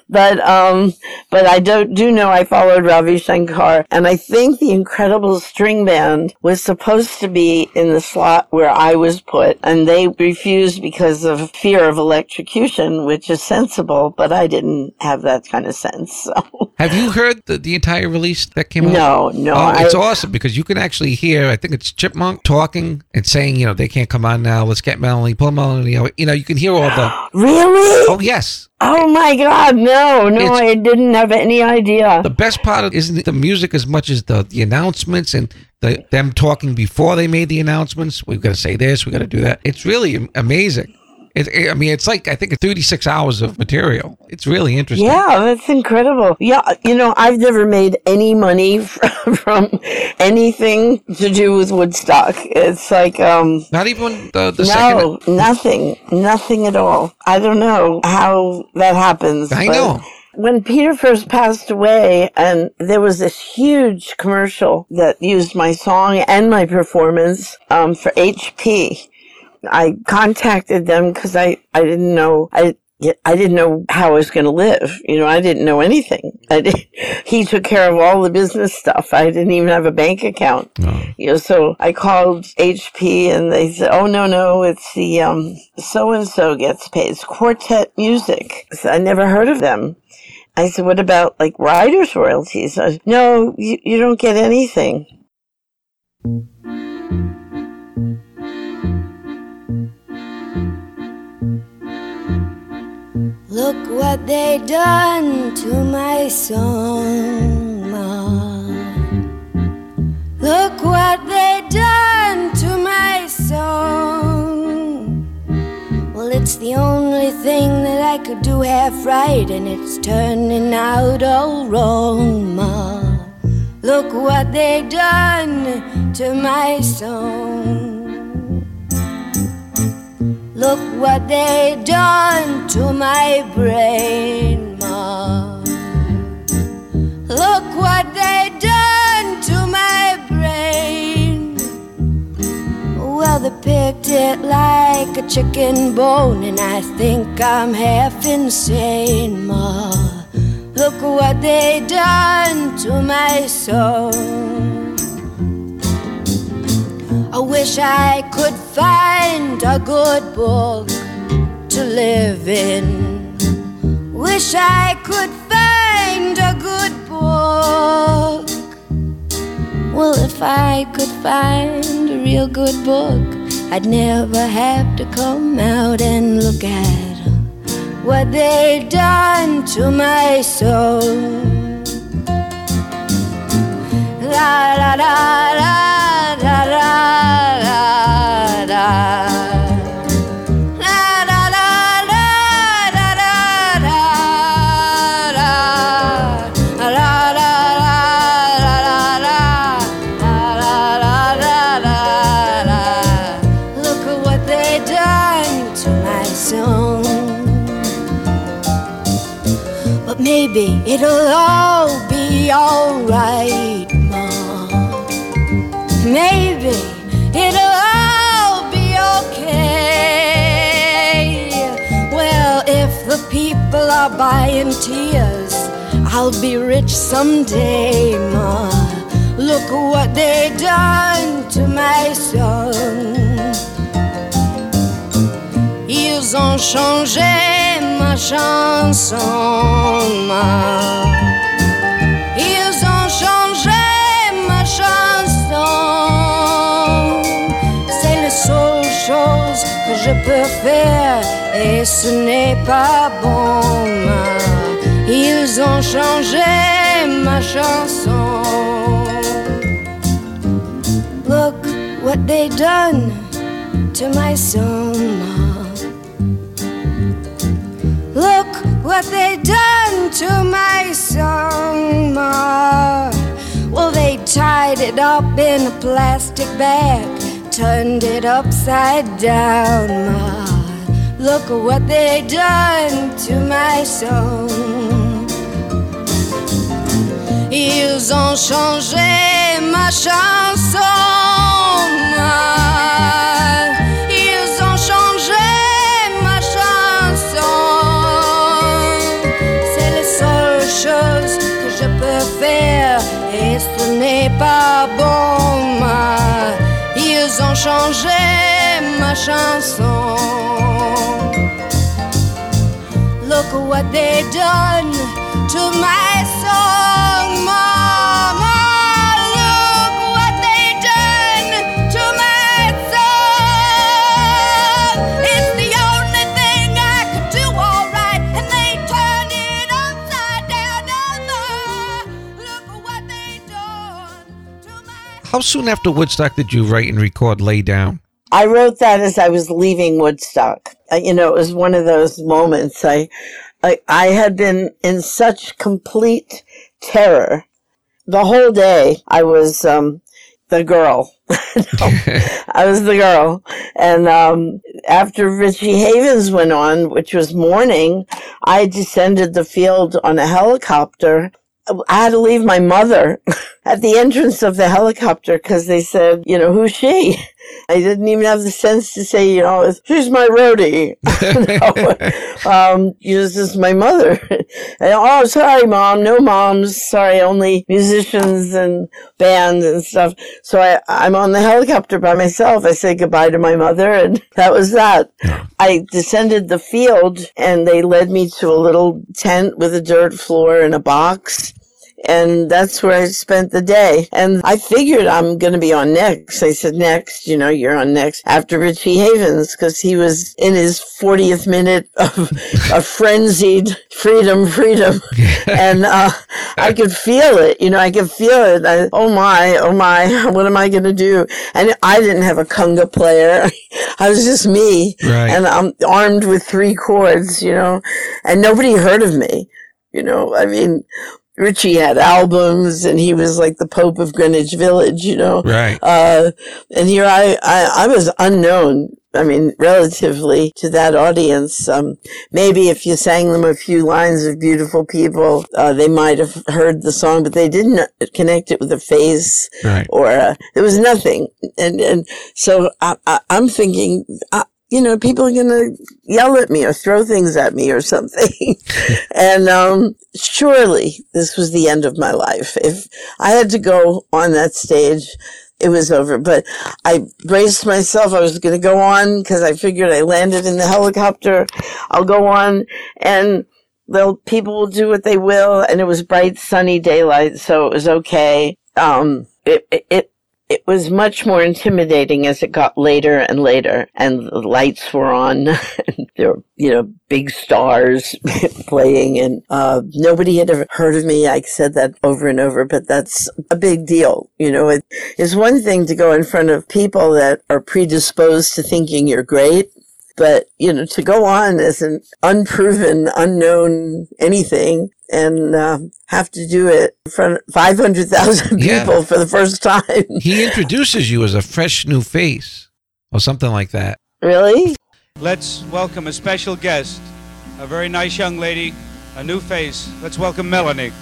But um, but I do do know I followed Ravi Shankar, and I think the Incredible String Band was supposed to be in the slot where I was put, and they refused because of fear of electrocution, which is sensible, but I didn't have that kind of sense. So Have you heard the, the entire release that came out? no, no, Oh, I, it's awesome because you can actually hear. I think it's Chip Monck talking and saying, you know, they can't come on now. Let's get Melanie, pull Melanie. You know, you can hear all the. really. Oh yes, Oh my God, no, no, It's- I didn't have any idea. the best part isn't the music as much as the the announcements and the them talking before they made the announcements. We've got to say this. We've got to do that. It's really amazing. It, it- I mean, it's like I think it's 36 hours of material. It's really interesting. Yeah, that's incredible. Yeah, you know, I've never made any money from, from anything to do with Woodstock. It's like, um, Not even the the second. no, nothing, nothing at all. I don't know how that happens. I know. When Peter first passed away, and there was this huge commercial that used my song and my performance um, for HP. I contacted them because I, I didn't know I I didn't know how I was going to live. You know, I didn't know anything. I did, he took care of all the business stuff. I didn't even have a bank account. No. You know, so I called HP and they said, "Oh no, no, it's the um so and so gets paid. It's Quartet Music." I, I never heard of them. I said, "What about like riders royalties?" I said, no, you, you don't get anything. Look what they done to my song. Ma. Look what they done to my song. Well, it's the only thing that I could do half right, and it's turning out all wrong, Ma. Look what they done to my song. Look what they done to my brain, Ma. Look what they done to my brain. Well, they picked it like a chicken bone, and I think I'm half insane, Ma. Look what they done to my soul. I wish I could find a good book to live in. Wish I could find a good book. Well, if I could find a real good book, I'd never have to come out and look at what they've done to my soul. La la la la are buying tears, I'll be rich someday, Ma. Look what they done to my son. Ils ont changé ma chanson. ma. Ils ont changé ma chanson. C'est la seule chose que je peux faire et ce n'est pas bon. Ils ont changé ma chanson. Look what they done to my song. Look what they done to my song, Well, they tied it up in a plastic bag, turned it upside down, Ma. Look at what they done to my song. Ils ont changé ma chanson. ma. Chanson. Look what they done to my song, Mama. Look what they done to my song. It's the only thing I could do all right, and they turned it upside down. Look what they done. How soon after Woodstock did you write and record Lay Down? I wrote that as I was leaving Woodstock. You know, it was one of those moments. I, I, I had been in such complete terror the whole day. I was um, the girl. I was the girl, and um, after Richie Havens went on, which was morning, I descended the field on a helicopter. I had to leave my mother at the entrance of the helicopter because they said, you know, who's she? I didn't even have the sense to say, you know, she's my roadie. no. um, this is my mother. And, oh, sorry, mom. No moms. Sorry, only musicians and bands and stuff. So I, I'm on the helicopter by myself. I say goodbye to my mother and that was that. I descended the field and they led me to a little tent with a dirt floor and a box. And that's where I spent the day. And I figured I'm going to be on next. I said, next, you know, you're on next after Richie Havens because he was in his 40th minute of, a frenzied freedom, freedom. and, uh, I could feel it, you know, I could feel it. I, oh my, oh my, what am I going to do? And I didn't have a conga player. I was just me. Right. And I'm armed with three chords, you know, and nobody heard of me. You know, I mean, Richie had albums and he was like the Pope of Greenwich Village, you know. Right. Uh, and here I, I, I was unknown. I mean, relatively to that audience. Um, maybe if you sang them a few lines of beautiful people, uh, they might have heard the song, but they didn't connect it with a face Right. or uh, there was nothing. And and so I, I, I'm thinking, uh, you know, people are gonna yell at me or throw things at me or something. and um, surely this was the end of my life. If I had to go on that stage. It was over, but I braced myself. I was going to go on because I figured I landed in the helicopter. I'll go on and they'll, people will do what they will. And it was bright, sunny daylight. So it was okay. Um, it, it, it it was much more intimidating as it got later and later and the lights were on and there were you know big stars playing and uh, nobody had ever heard of me. I said that over and over but that's a big deal you know. It is one thing to go in front of people that are predisposed to thinking you're great but you know to go on as an unproven unknown anything and uh, have to do it in front of 500,000 Yeah. people for the first time. He introduces you as a fresh new face or something like that. really? Let's welcome a special guest, a very nice young lady, a new face. Let's welcome Melanie.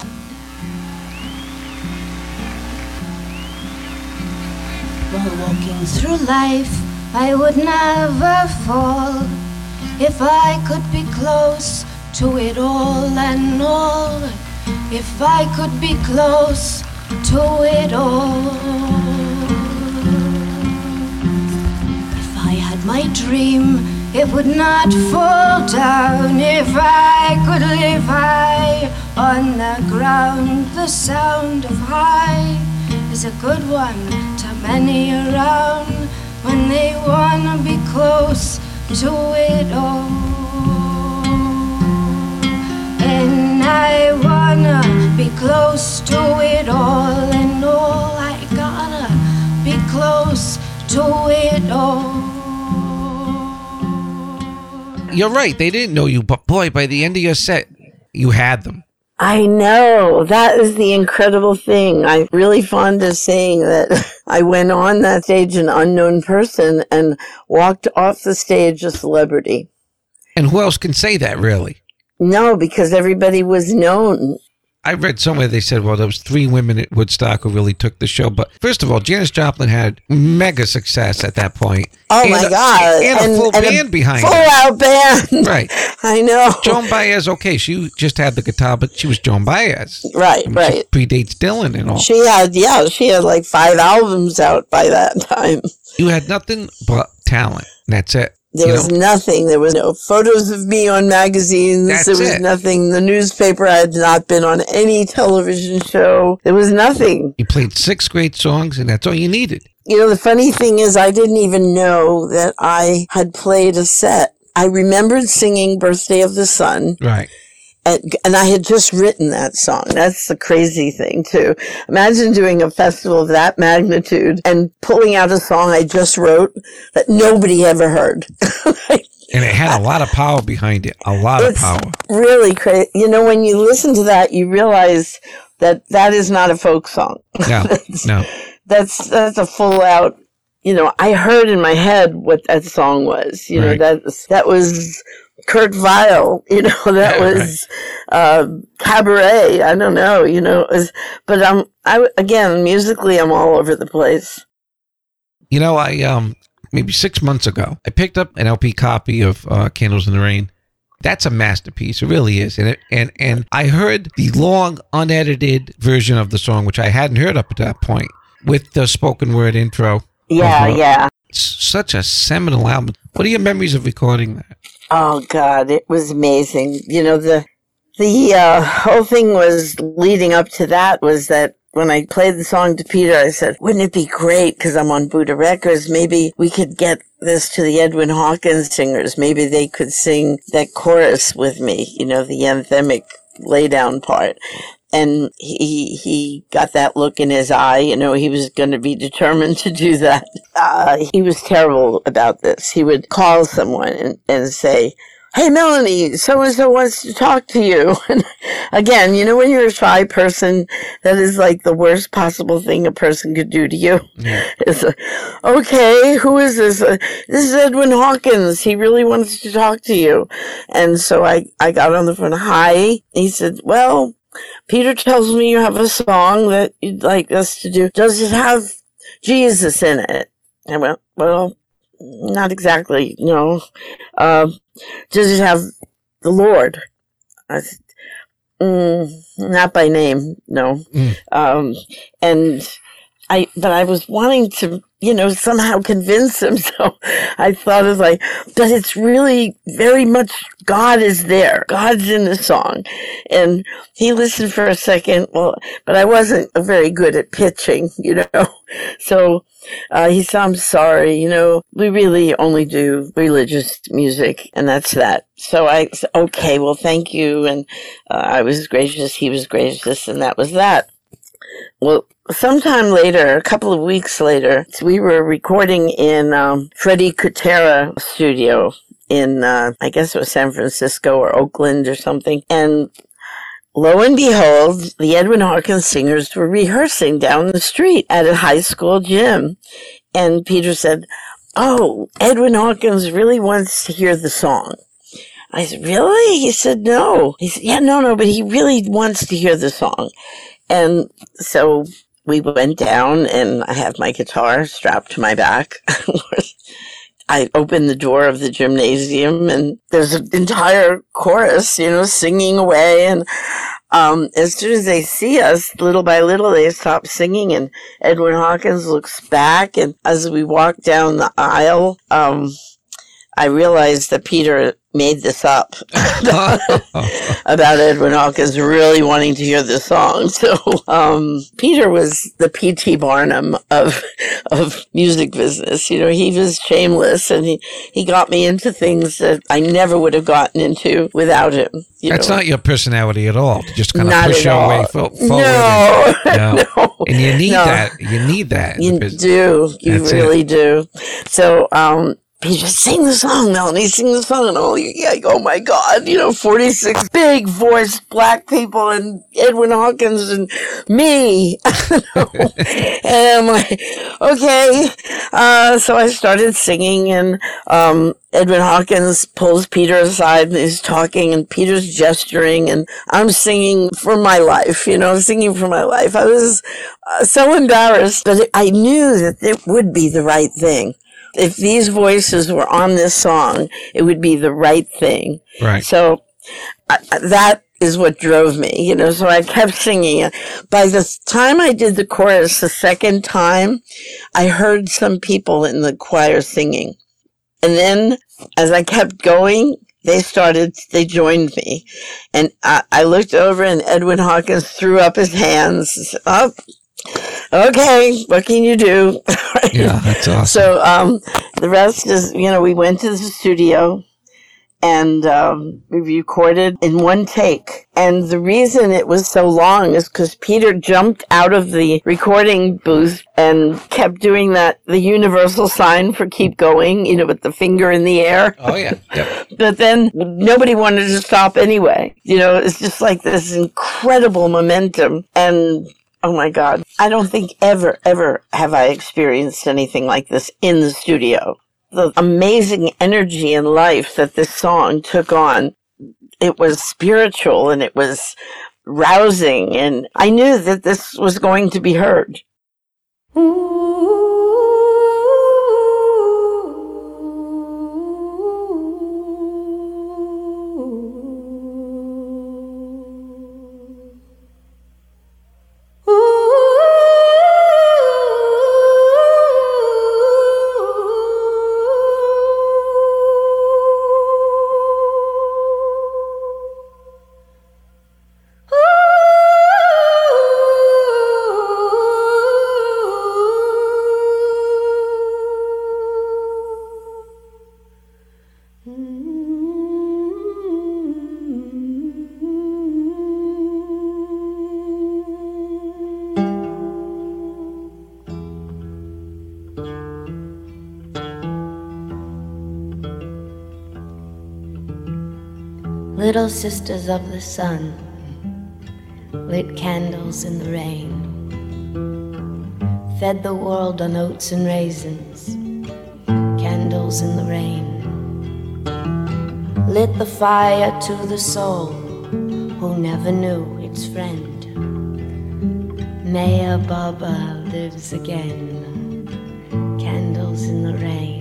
While walking through life, I would never fall if I could be close to it all and all. If I could be close to it all. If I had my dream, it would not fall down. If I could live high on the ground, the sound of high is a good one to many around when they wanna be close to it all. And I wanna be close to it all, and all I gotta be close to it all. You're right. They didn't know you, but boy, by the end of your set, you had them. I know. That is the incredible thing. I'm really fond of saying that I went on that stage an unknown person and walked off the stage a celebrity. And who else can say that, really? No, because everybody was known. I read somewhere they said, well, there was three women at Woodstock who really took the show. But first of all, Janis Joplin had mega success at that point. Oh And my a- God. And, a full band behind Full her. out band. Right. I know. Joan Baez, okay, she just had the guitar, but she was Joan Baez. Right, I mean, right. Predates Dylan and all. She had, yeah, she had like five albums out by that time. you had nothing but talent. That's it. There You was know? nothing. There was no photos of me on magazines. That's there was it. nothing. The newspaper I had not been on any television show. There was nothing. You played six great songs, and that's all you needed. You know, the funny thing is, I didn't even know that I had played a set. I remembered singing Birthday of the Sun, Right. And, and I had just written that song. That's the crazy thing, too. Imagine doing a festival of that magnitude and pulling out a song I just wrote that nobody ever heard. And it had a lot of power behind it. A lot of power. really crazy. You know, when you listen to that, you realize that that is not a folk song. No, no. That's that's a full out. You know, I heard in my head what that song was. You Right. know, that that was Kurt Weill. You know, that Yeah, was uh, cabaret. I don't know. You know, was, but I'm I again musically, I'm all over the place. You know, I um maybe six months ago, I picked up an LP copy of uh, Candles in the Rain. That's a masterpiece. It really is. And it, and and I heard the long, unedited version of the song, which I hadn't heard up at that point, with the spoken word intro. Yeah, Uh-huh. yeah. It's such a seminal album. What are your memories of recording that? Oh God, it was amazing. You know the the uh, whole thing was leading up to that was that when I played the song to Peter, I said, "Wouldn't it be great? Because I'm on Buddah Records. Maybe we could get this to the Edwin Hawkins singers. Maybe they could sing that chorus with me. You know, the anthemic laydown part." And he he got that look in his eye. You know, he was going to be determined to do that. Uh, he was terrible about this. He would call someone and, and say, Hey, Melanie, so and so wants to talk to you. And again, you know, when you're a shy person, that is like the worst possible thing a person could do to you. Yeah. It's okay, who is this? Uh, this is Edwin Hawkins. He really wants to talk to you. And so I, I got on the phone. Hi. He said, well, Peter tells me you have a song that you'd like us to do. Does it have Jesus in it? I went, well, not exactly, no. Um, does it have the Lord? I said, mm, not by name, no. Mm. Um, and I, but I was wanting to, you know, somehow convince him. So I thought of like, but it's really very much God is there. God's in the song. And he listened for a second. Well, but I wasn't very good at pitching, you know. So uh, he said, I'm sorry, you know, we really only do religious music and that's that. So I said, okay, well, thank you. And uh, I was gracious. He was gracious. And that was that. Well, sometime later, a couple of weeks later, we were recording in um, Freddie Kutera studio in, uh, I guess it was San Francisco or Oakland or something. And lo and behold, the Edwin Hawkins singers were rehearsing down the street at a high school gym. And Peter said, Oh, Edwin Hawkins really wants to hear the song. I said, Really? He said, No. He said, Yeah, no, no, but he really wants to hear the song. And so we went down and I have my guitar strapped to my back. I opened the door of the gymnasium and there's an entire chorus, you know, singing away. And um, as soon as they see us, little by little, they stop singing. And Edwin Hawkins looks back. And as we walk down the aisle, um, I realized that Peter made this up about Edwin Hawkins really wanting to hear the song. So um, Peter was the P.T. Barnum of of music business. You know, he was shameless, and he he got me into things that I never would have gotten into without him. You That's know? not your personality at all. To just kind of Not push your way all. fo- forward. No, and, no. no. and you need No. that. You need that. You do. You That's it. really do. So, um, he just sing the song, Melanie, sing the song. And all, yeah, oh my God, you know, 46 big voiced black people and Edwin Hawkins and me. and I'm like, okay. Uh, so I started singing and, um, Edwin Hawkins pulls Peter aside and he's talking and Peter's gesturing and I'm singing for my life, you know, singing for my life. I was uh, so embarrassed, but I knew that it would be the right thing. If these voices were on this song, it would be the right thing. Right. So uh, that is what drove me, you know. So I kept singing. it. By the time I did the chorus the second time, I heard some people in the choir singing. And then as I kept going, they started, they joined me. And I, I looked over and Edwin Hawkins threw up his hands. Up. Oh, okay, what can you do? Yeah, that's awesome. So um, the rest is, you know, we went to the studio and um, we recorded in one take. And the reason it was so long is because Peter jumped out of the recording booth and kept doing that, the universal sign for keep going, you know, with the finger in the air. oh yeah. Yep. But then nobody wanted to stop anyway. You know, it's just like this incredible momentum. And oh my God, I don't think ever, ever have I experienced anything like this in the studio. The amazing energy and life that this song took on. It was spiritual and it was rousing. And I knew that this was going to be heard. Little sisters of the sun, lit candles in the rain, fed the world on oats and raisins, candles in the rain, lit the fire to the soul who never knew its friend. Meher Baba lives again, candles in the rain.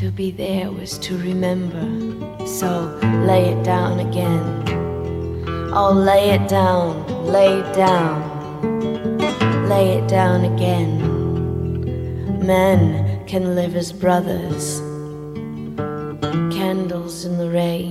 To be there was to remember, so lay it down again. Oh, lay it down, lay down, lay it down again. Men can live as brothers, candles in the rain.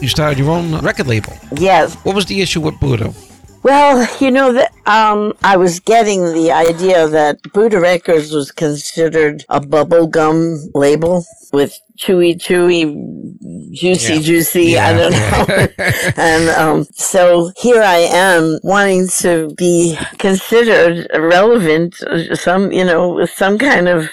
You started your own record label. Yes. What was the issue with Buddah? Well, you know that um, I was getting the idea that Buddah Records was considered a bubblegum label with chewy, chewy, juicy, Yeah. juicy. Yeah. I don't know. and um, so here I am wanting to be considered relevant, uh, some, you know, with some kind of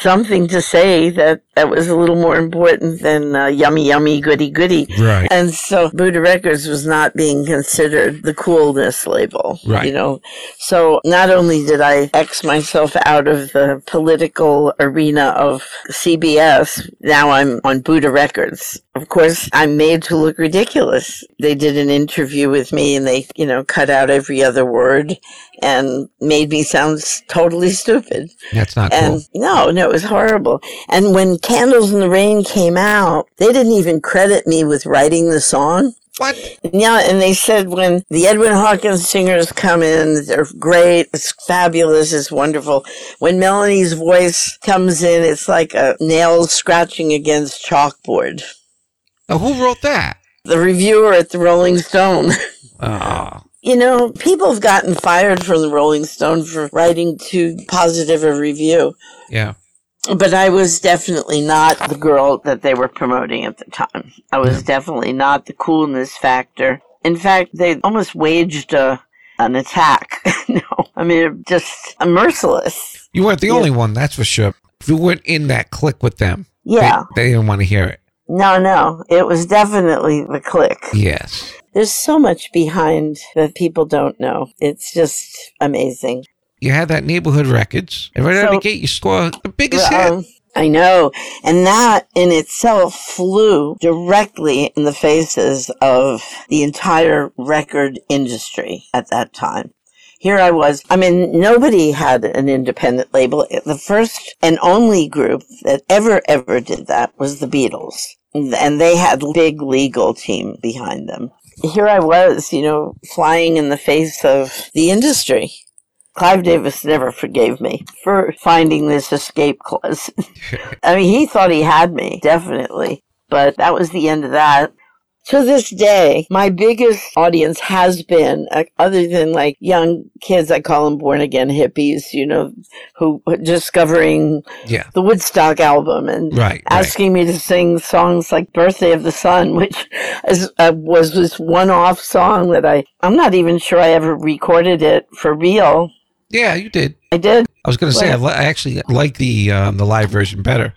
something to say that that was a little more important than uh, yummy, yummy, goody, goody. Right. And so Buddah Records was not being considered the coolness label. Right. You know, so not only did I X myself out of the political arena of CBS, now I'm on Buddah Records. Of course, I'm made to look ridiculous. They did an interview with me and they, you know, cut out every other word and made me sound totally stupid. That's not And cool. no, no, it was horrible. And when Candles in the Rain came out, they didn't even credit me with writing the song. What? Yeah, and they said when the Edwin Hawkins singers come in, they're great, it's fabulous, it's wonderful. When Melanie's voice comes in, it's like a nail scratching against chalkboard. Now, who wrote that? The reviewer at the Rolling Stone. Oh, You know, people have gotten fired from the Rolling Stone for writing too positive a review. yeah. But I was definitely not the girl that they were promoting at the time. I was definitely not the coolness factor. In fact, they almost waged a, an attack. no, I mean, just merciless. You weren't the only one, that's for sure. If you weren't in that clique with them, they- Yeah. they, didn't want to hear it. No, no. It was definitely the click. Yes. There's so much behind that people don't know. It's just amazing. You had that neighborhood records, and right out of the gate, you score the biggest hit. Um, I know. And that in itself flew directly in the faces of the entire record industry at that time. Here I was. I mean, nobody had an independent label. The first and only group that ever, ever did that was the Beatles. And they had a big legal team behind them. Here I was, you know, flying in the face of the industry. Clive Davis never forgave me for finding this escape clause. I mean, he thought he had me, definitely. But that was the end of that. To this day, my biggest audience has been, uh, other than like young kids, I call them born again hippies, you know, who discovering Yeah. the Woodstock album and Right. right. asking me to sing songs like Birthday of the Sun, which is, uh, was this one off song that I, I'm not even sure I ever recorded it for real. Yeah, you did. I did. I was going to say, I, li- I actually like the um, the live version better.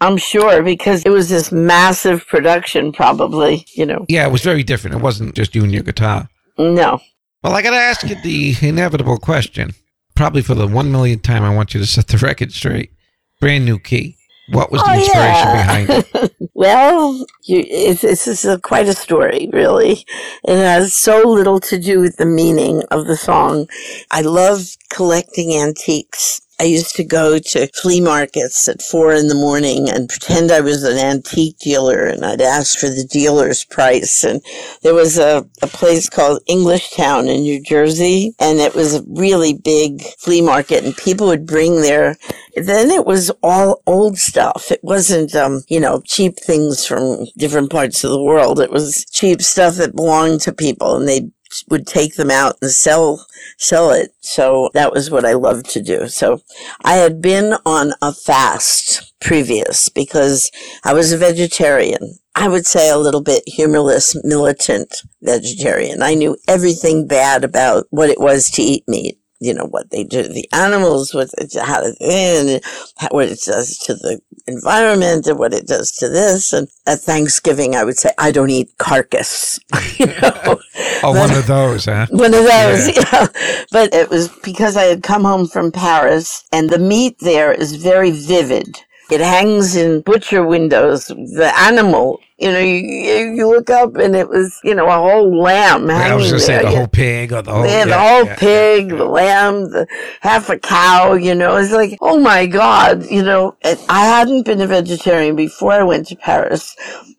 I'm sure because it was this massive production, probably, you know. Yeah, it was very different. It wasn't just you and your guitar. No. Well, I got to ask you the inevitable question. Probably for the one millionth time, I want you to set the record straight. Brand new key. What was the Oh, inspiration yeah. behind it? Well, you, it's, it's, it's a, quite a story, really. It has so little to do with the meaning of the song. I love collecting antiques. I used to go to flea markets at four in the morning and pretend I was an antique dealer and I'd ask for the dealer's price. And there was a, a place called Englishtown in New Jersey and it was a really big flea market and people would bring their then it was all old stuff. It wasn't, um, you know, cheap things from different parts of the world. It was cheap stuff that belonged to people and they would take them out and sell, sell it. So that was what I loved to do. So I had been on a fast previous because I was a vegetarian. I would say a little bit humorless, militant vegetarian. I knew everything bad about what it was to eat meat you know, what they do to the animals, what it, how it, and how, what it does to the environment and what it does to this. And at Thanksgiving, I would say, I don't eat carcass. you know? Oh, one of those, huh? One of those, yeah. But it was because I had come home from Paris and the meat there is very vivid. It hangs in butcher windows. The animal, you know, you, you look up and it was, you know, a whole lamb hanging I was going to say the Yeah. whole pig or the whole. Yeah, the whole pig, the lamb, the half a cow, you know, it's like, oh my God, you know, I hadn't been a vegetarian before I went to Paris,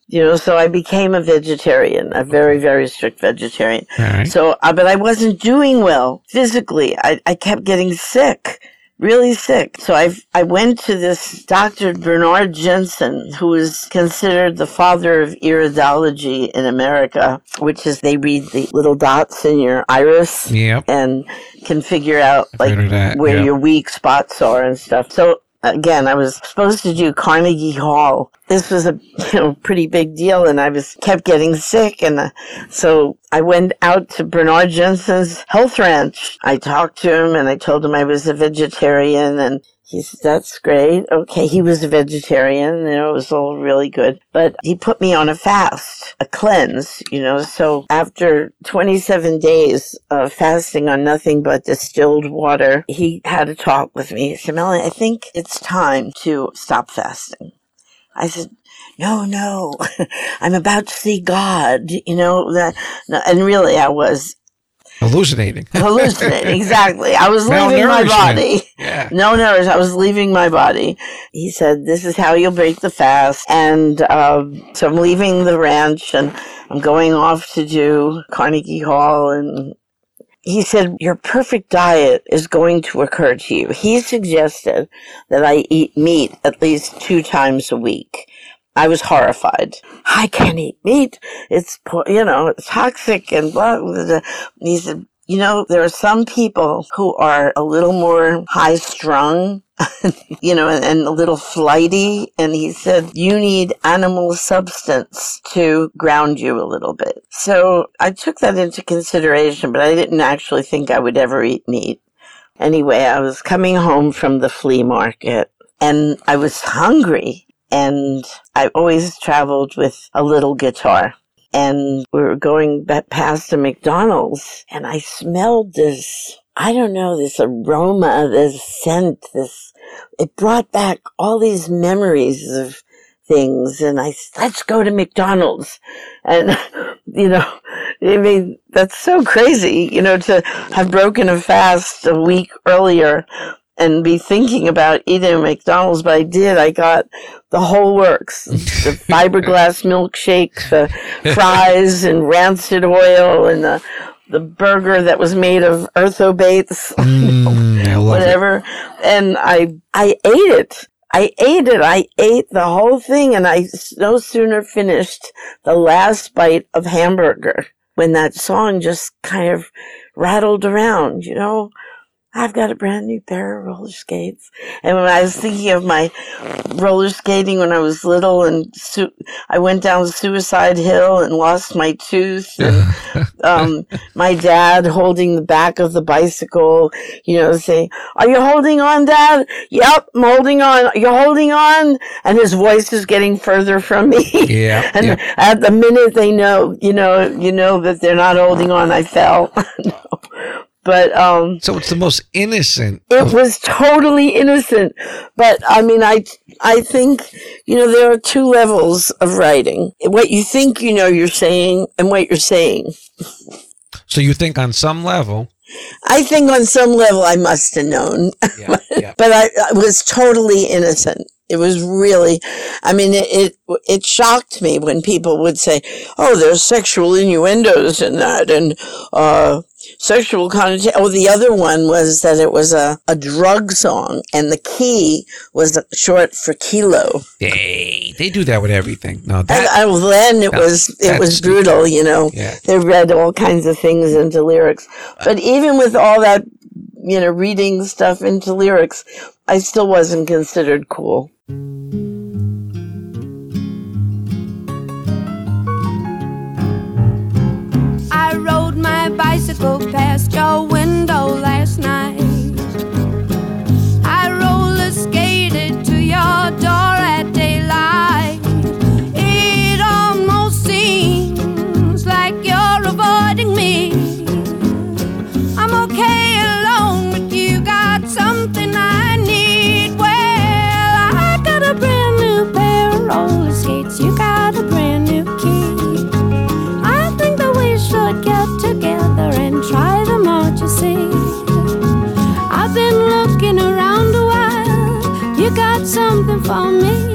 you know, so I became a vegetarian, a very, very strict vegetarian. Right. So, uh, but I wasn't doing well physically. I, I kept getting sick really sick. So I I went to this Dr. Bernard Jensen, who is considered the father of iridology in America, which is they read the little dots in your iris Yep. and can figure out like heard of that, where yeah. your weak spots are and stuff. So again, I was supposed to do Carnegie Hall. This was a you know, pretty big deal, and I was kept getting sick, and uh, so I went out to Bernard Jensen's health ranch. I talked to him, and I told him I was a vegetarian, and he said, "That's great. Okay." He was a vegetarian, and it was all really good, but he put me on a fast, a cleanse, you know. So after 27 days of fasting on nothing but distilled water, he had a talk with me. He said, "Melanie, I think it's time to stop fasting." I said, no, no, I'm about to see God, you know, that, and really I was Hallucinating. hallucinating. exactly. I was leaving my body. Yeah. No nerves. I was leaving my body. He said, "This is how you'll break the fast." And um, so I'm leaving the ranch, and I'm going off to do Carnegie Hall. And he said, "Your perfect diet is going to occur to you." He suggested that I eat meat at least two times a week. I was horrified. I can't eat meat. It's you know it's toxic and blah. blah, blah. He said, you know, there are some people who are a little more high strung, you know, and, and a little flighty. And he said, you need animal substance to ground you a little bit. So I took that into consideration, but I didn't actually think I would ever eat meat. Anyway, I was coming home from the flea market and I was hungry. And I always traveled with a little guitar and we were going past a McDonald's and I smelled this, I don't know, this aroma, this scent, this, it brought back all these memories of things and I, let's go to McDonald's. And, you know, I mean, that's so crazy, you know, to have broken a fast a week earlier and be thinking about eating at McDonald's, but I did. I got the whole works. The fiberglass milkshake, the fries and rancid oil and the the burger that was made of earthobates, Mm, love it. whatever. And I I ate it. I ate it. I ate the whole thing and I no sooner finished the last bite of hamburger when that song just kind of rattled around, you know. I've got a brand new pair of roller skates. And when I was thinking of my roller skating when I was little and su- I went down Suicide Hill and lost my tooth and um, my dad holding the back of the bicycle, you know, saying, are you holding on, dad? Yep, I'm holding on. You're holding on. And his voice is getting further from me. Yeah, and yeah. at the minute they know, you know, you know that they're not holding on, I fell. No. But, um, So it's the most innocent. it was totally innocent. But I mean, I, I think, you know, there are two levels of writing. What you think you know you're saying and what you're saying. So you think on some level, I think on some level I must have known, yeah, yeah. but I, I was totally innocent. It was really, I mean, it, it it shocked me when people would say, "Oh, there's sexual innuendos in that," and uh, sexual connotation. Oh, the other one was that it was a, a drug song, and the key was short for kilo. They they do that with everything. No, that I, well, then it that- was it was brutal, you know. Yeah. They read all kinds of things into lyrics, uh. but even with all that, you know, reading stuff into lyrics, I still wasn't considered cool. I rode my bicycle past your window last night. something for me.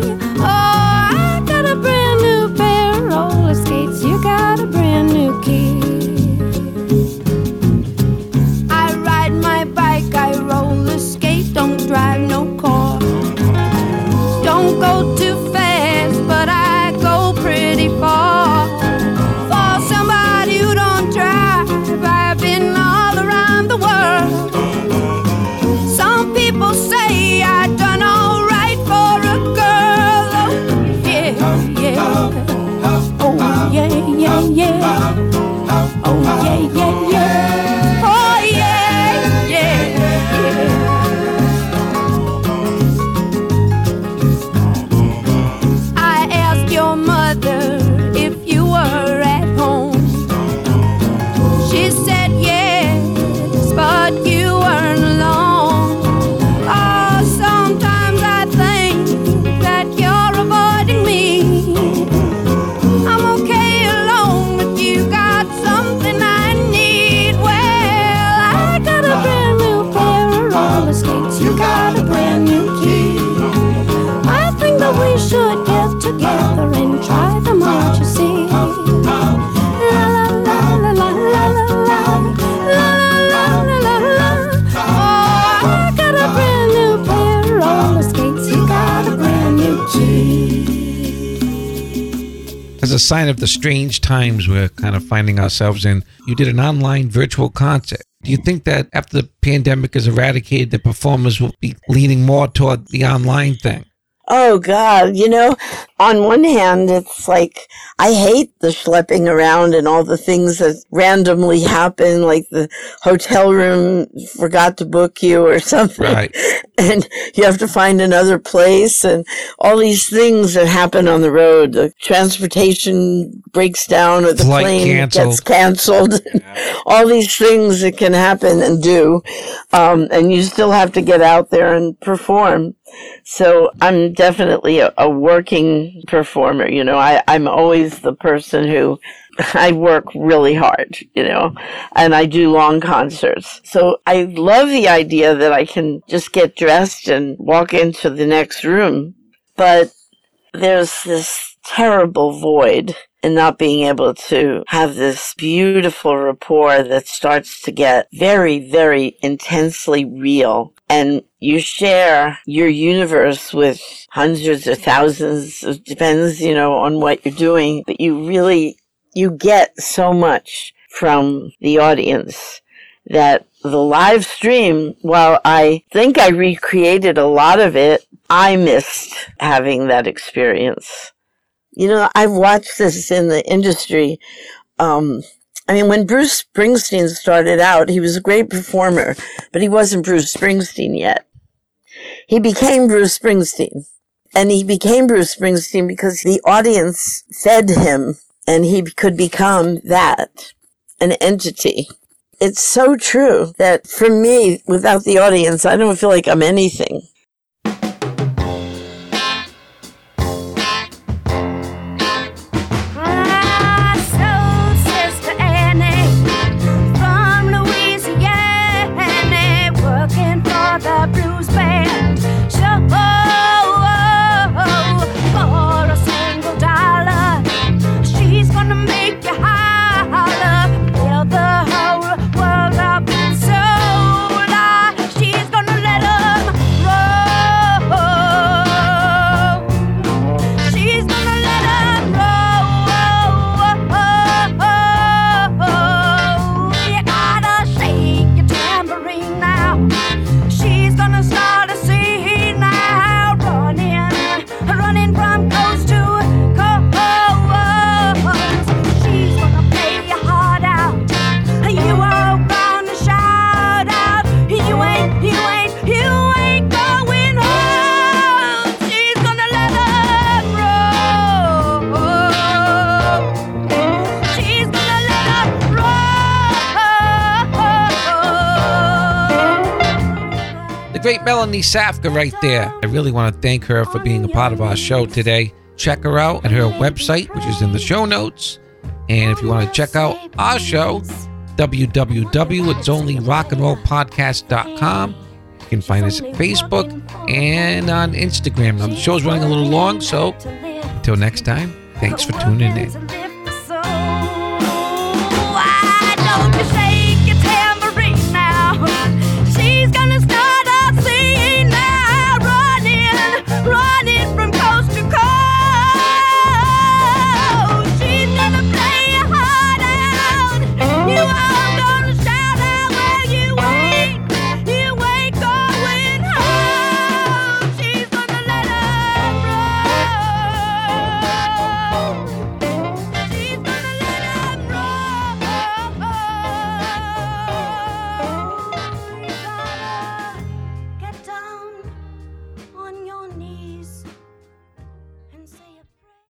A sign of the strange times we're kind of finding ourselves in, you did an online virtual concert. Do you think that after the pandemic is eradicated, the performers will be leaning more toward the online thing? Oh God, you know, on one hand, it's like, I hate the schlepping around and all the things that randomly happen, like the hotel room forgot to book you or something. Right. And you have to find another place and all these things that happen on the road. The transportation breaks down or the Flight plane canceled. gets canceled. all these things that can happen and do. Um, and you still have to get out there and perform. So I'm definitely a, a working performer. You know, I, I'm always the person who I work really hard, you know, and I do long concerts. So I love the idea that I can just get dressed and walk into the next room. But there's this terrible void in not being able to have this beautiful rapport that starts to get very, very intensely real. And you share your universe with hundreds or thousands, it depends, you know, on what you're doing, but you really, you get so much from the audience that the live stream, while I think I recreated a lot of it, I missed having that experience. You know, I've watched this in the industry. Um, I mean, when Bruce Springsteen started out, he was a great performer, but he wasn't Bruce Springsteen yet. He became Bruce Springsteen. And he became Bruce Springsteen because the audience fed him and he could become that, an entity. It's so true that for me, without the audience, I don't feel like I'm anything. Melanie Safka, right there. I really want to thank her for being a part of our show today. Check her out at her website, which is in the show notes. And if you want to check out our show, www.itsonlyrockandrollpodcast.com. You can find us at Facebook and on Instagram. Now, the show's running a little long, so until next time, thanks for tuning in.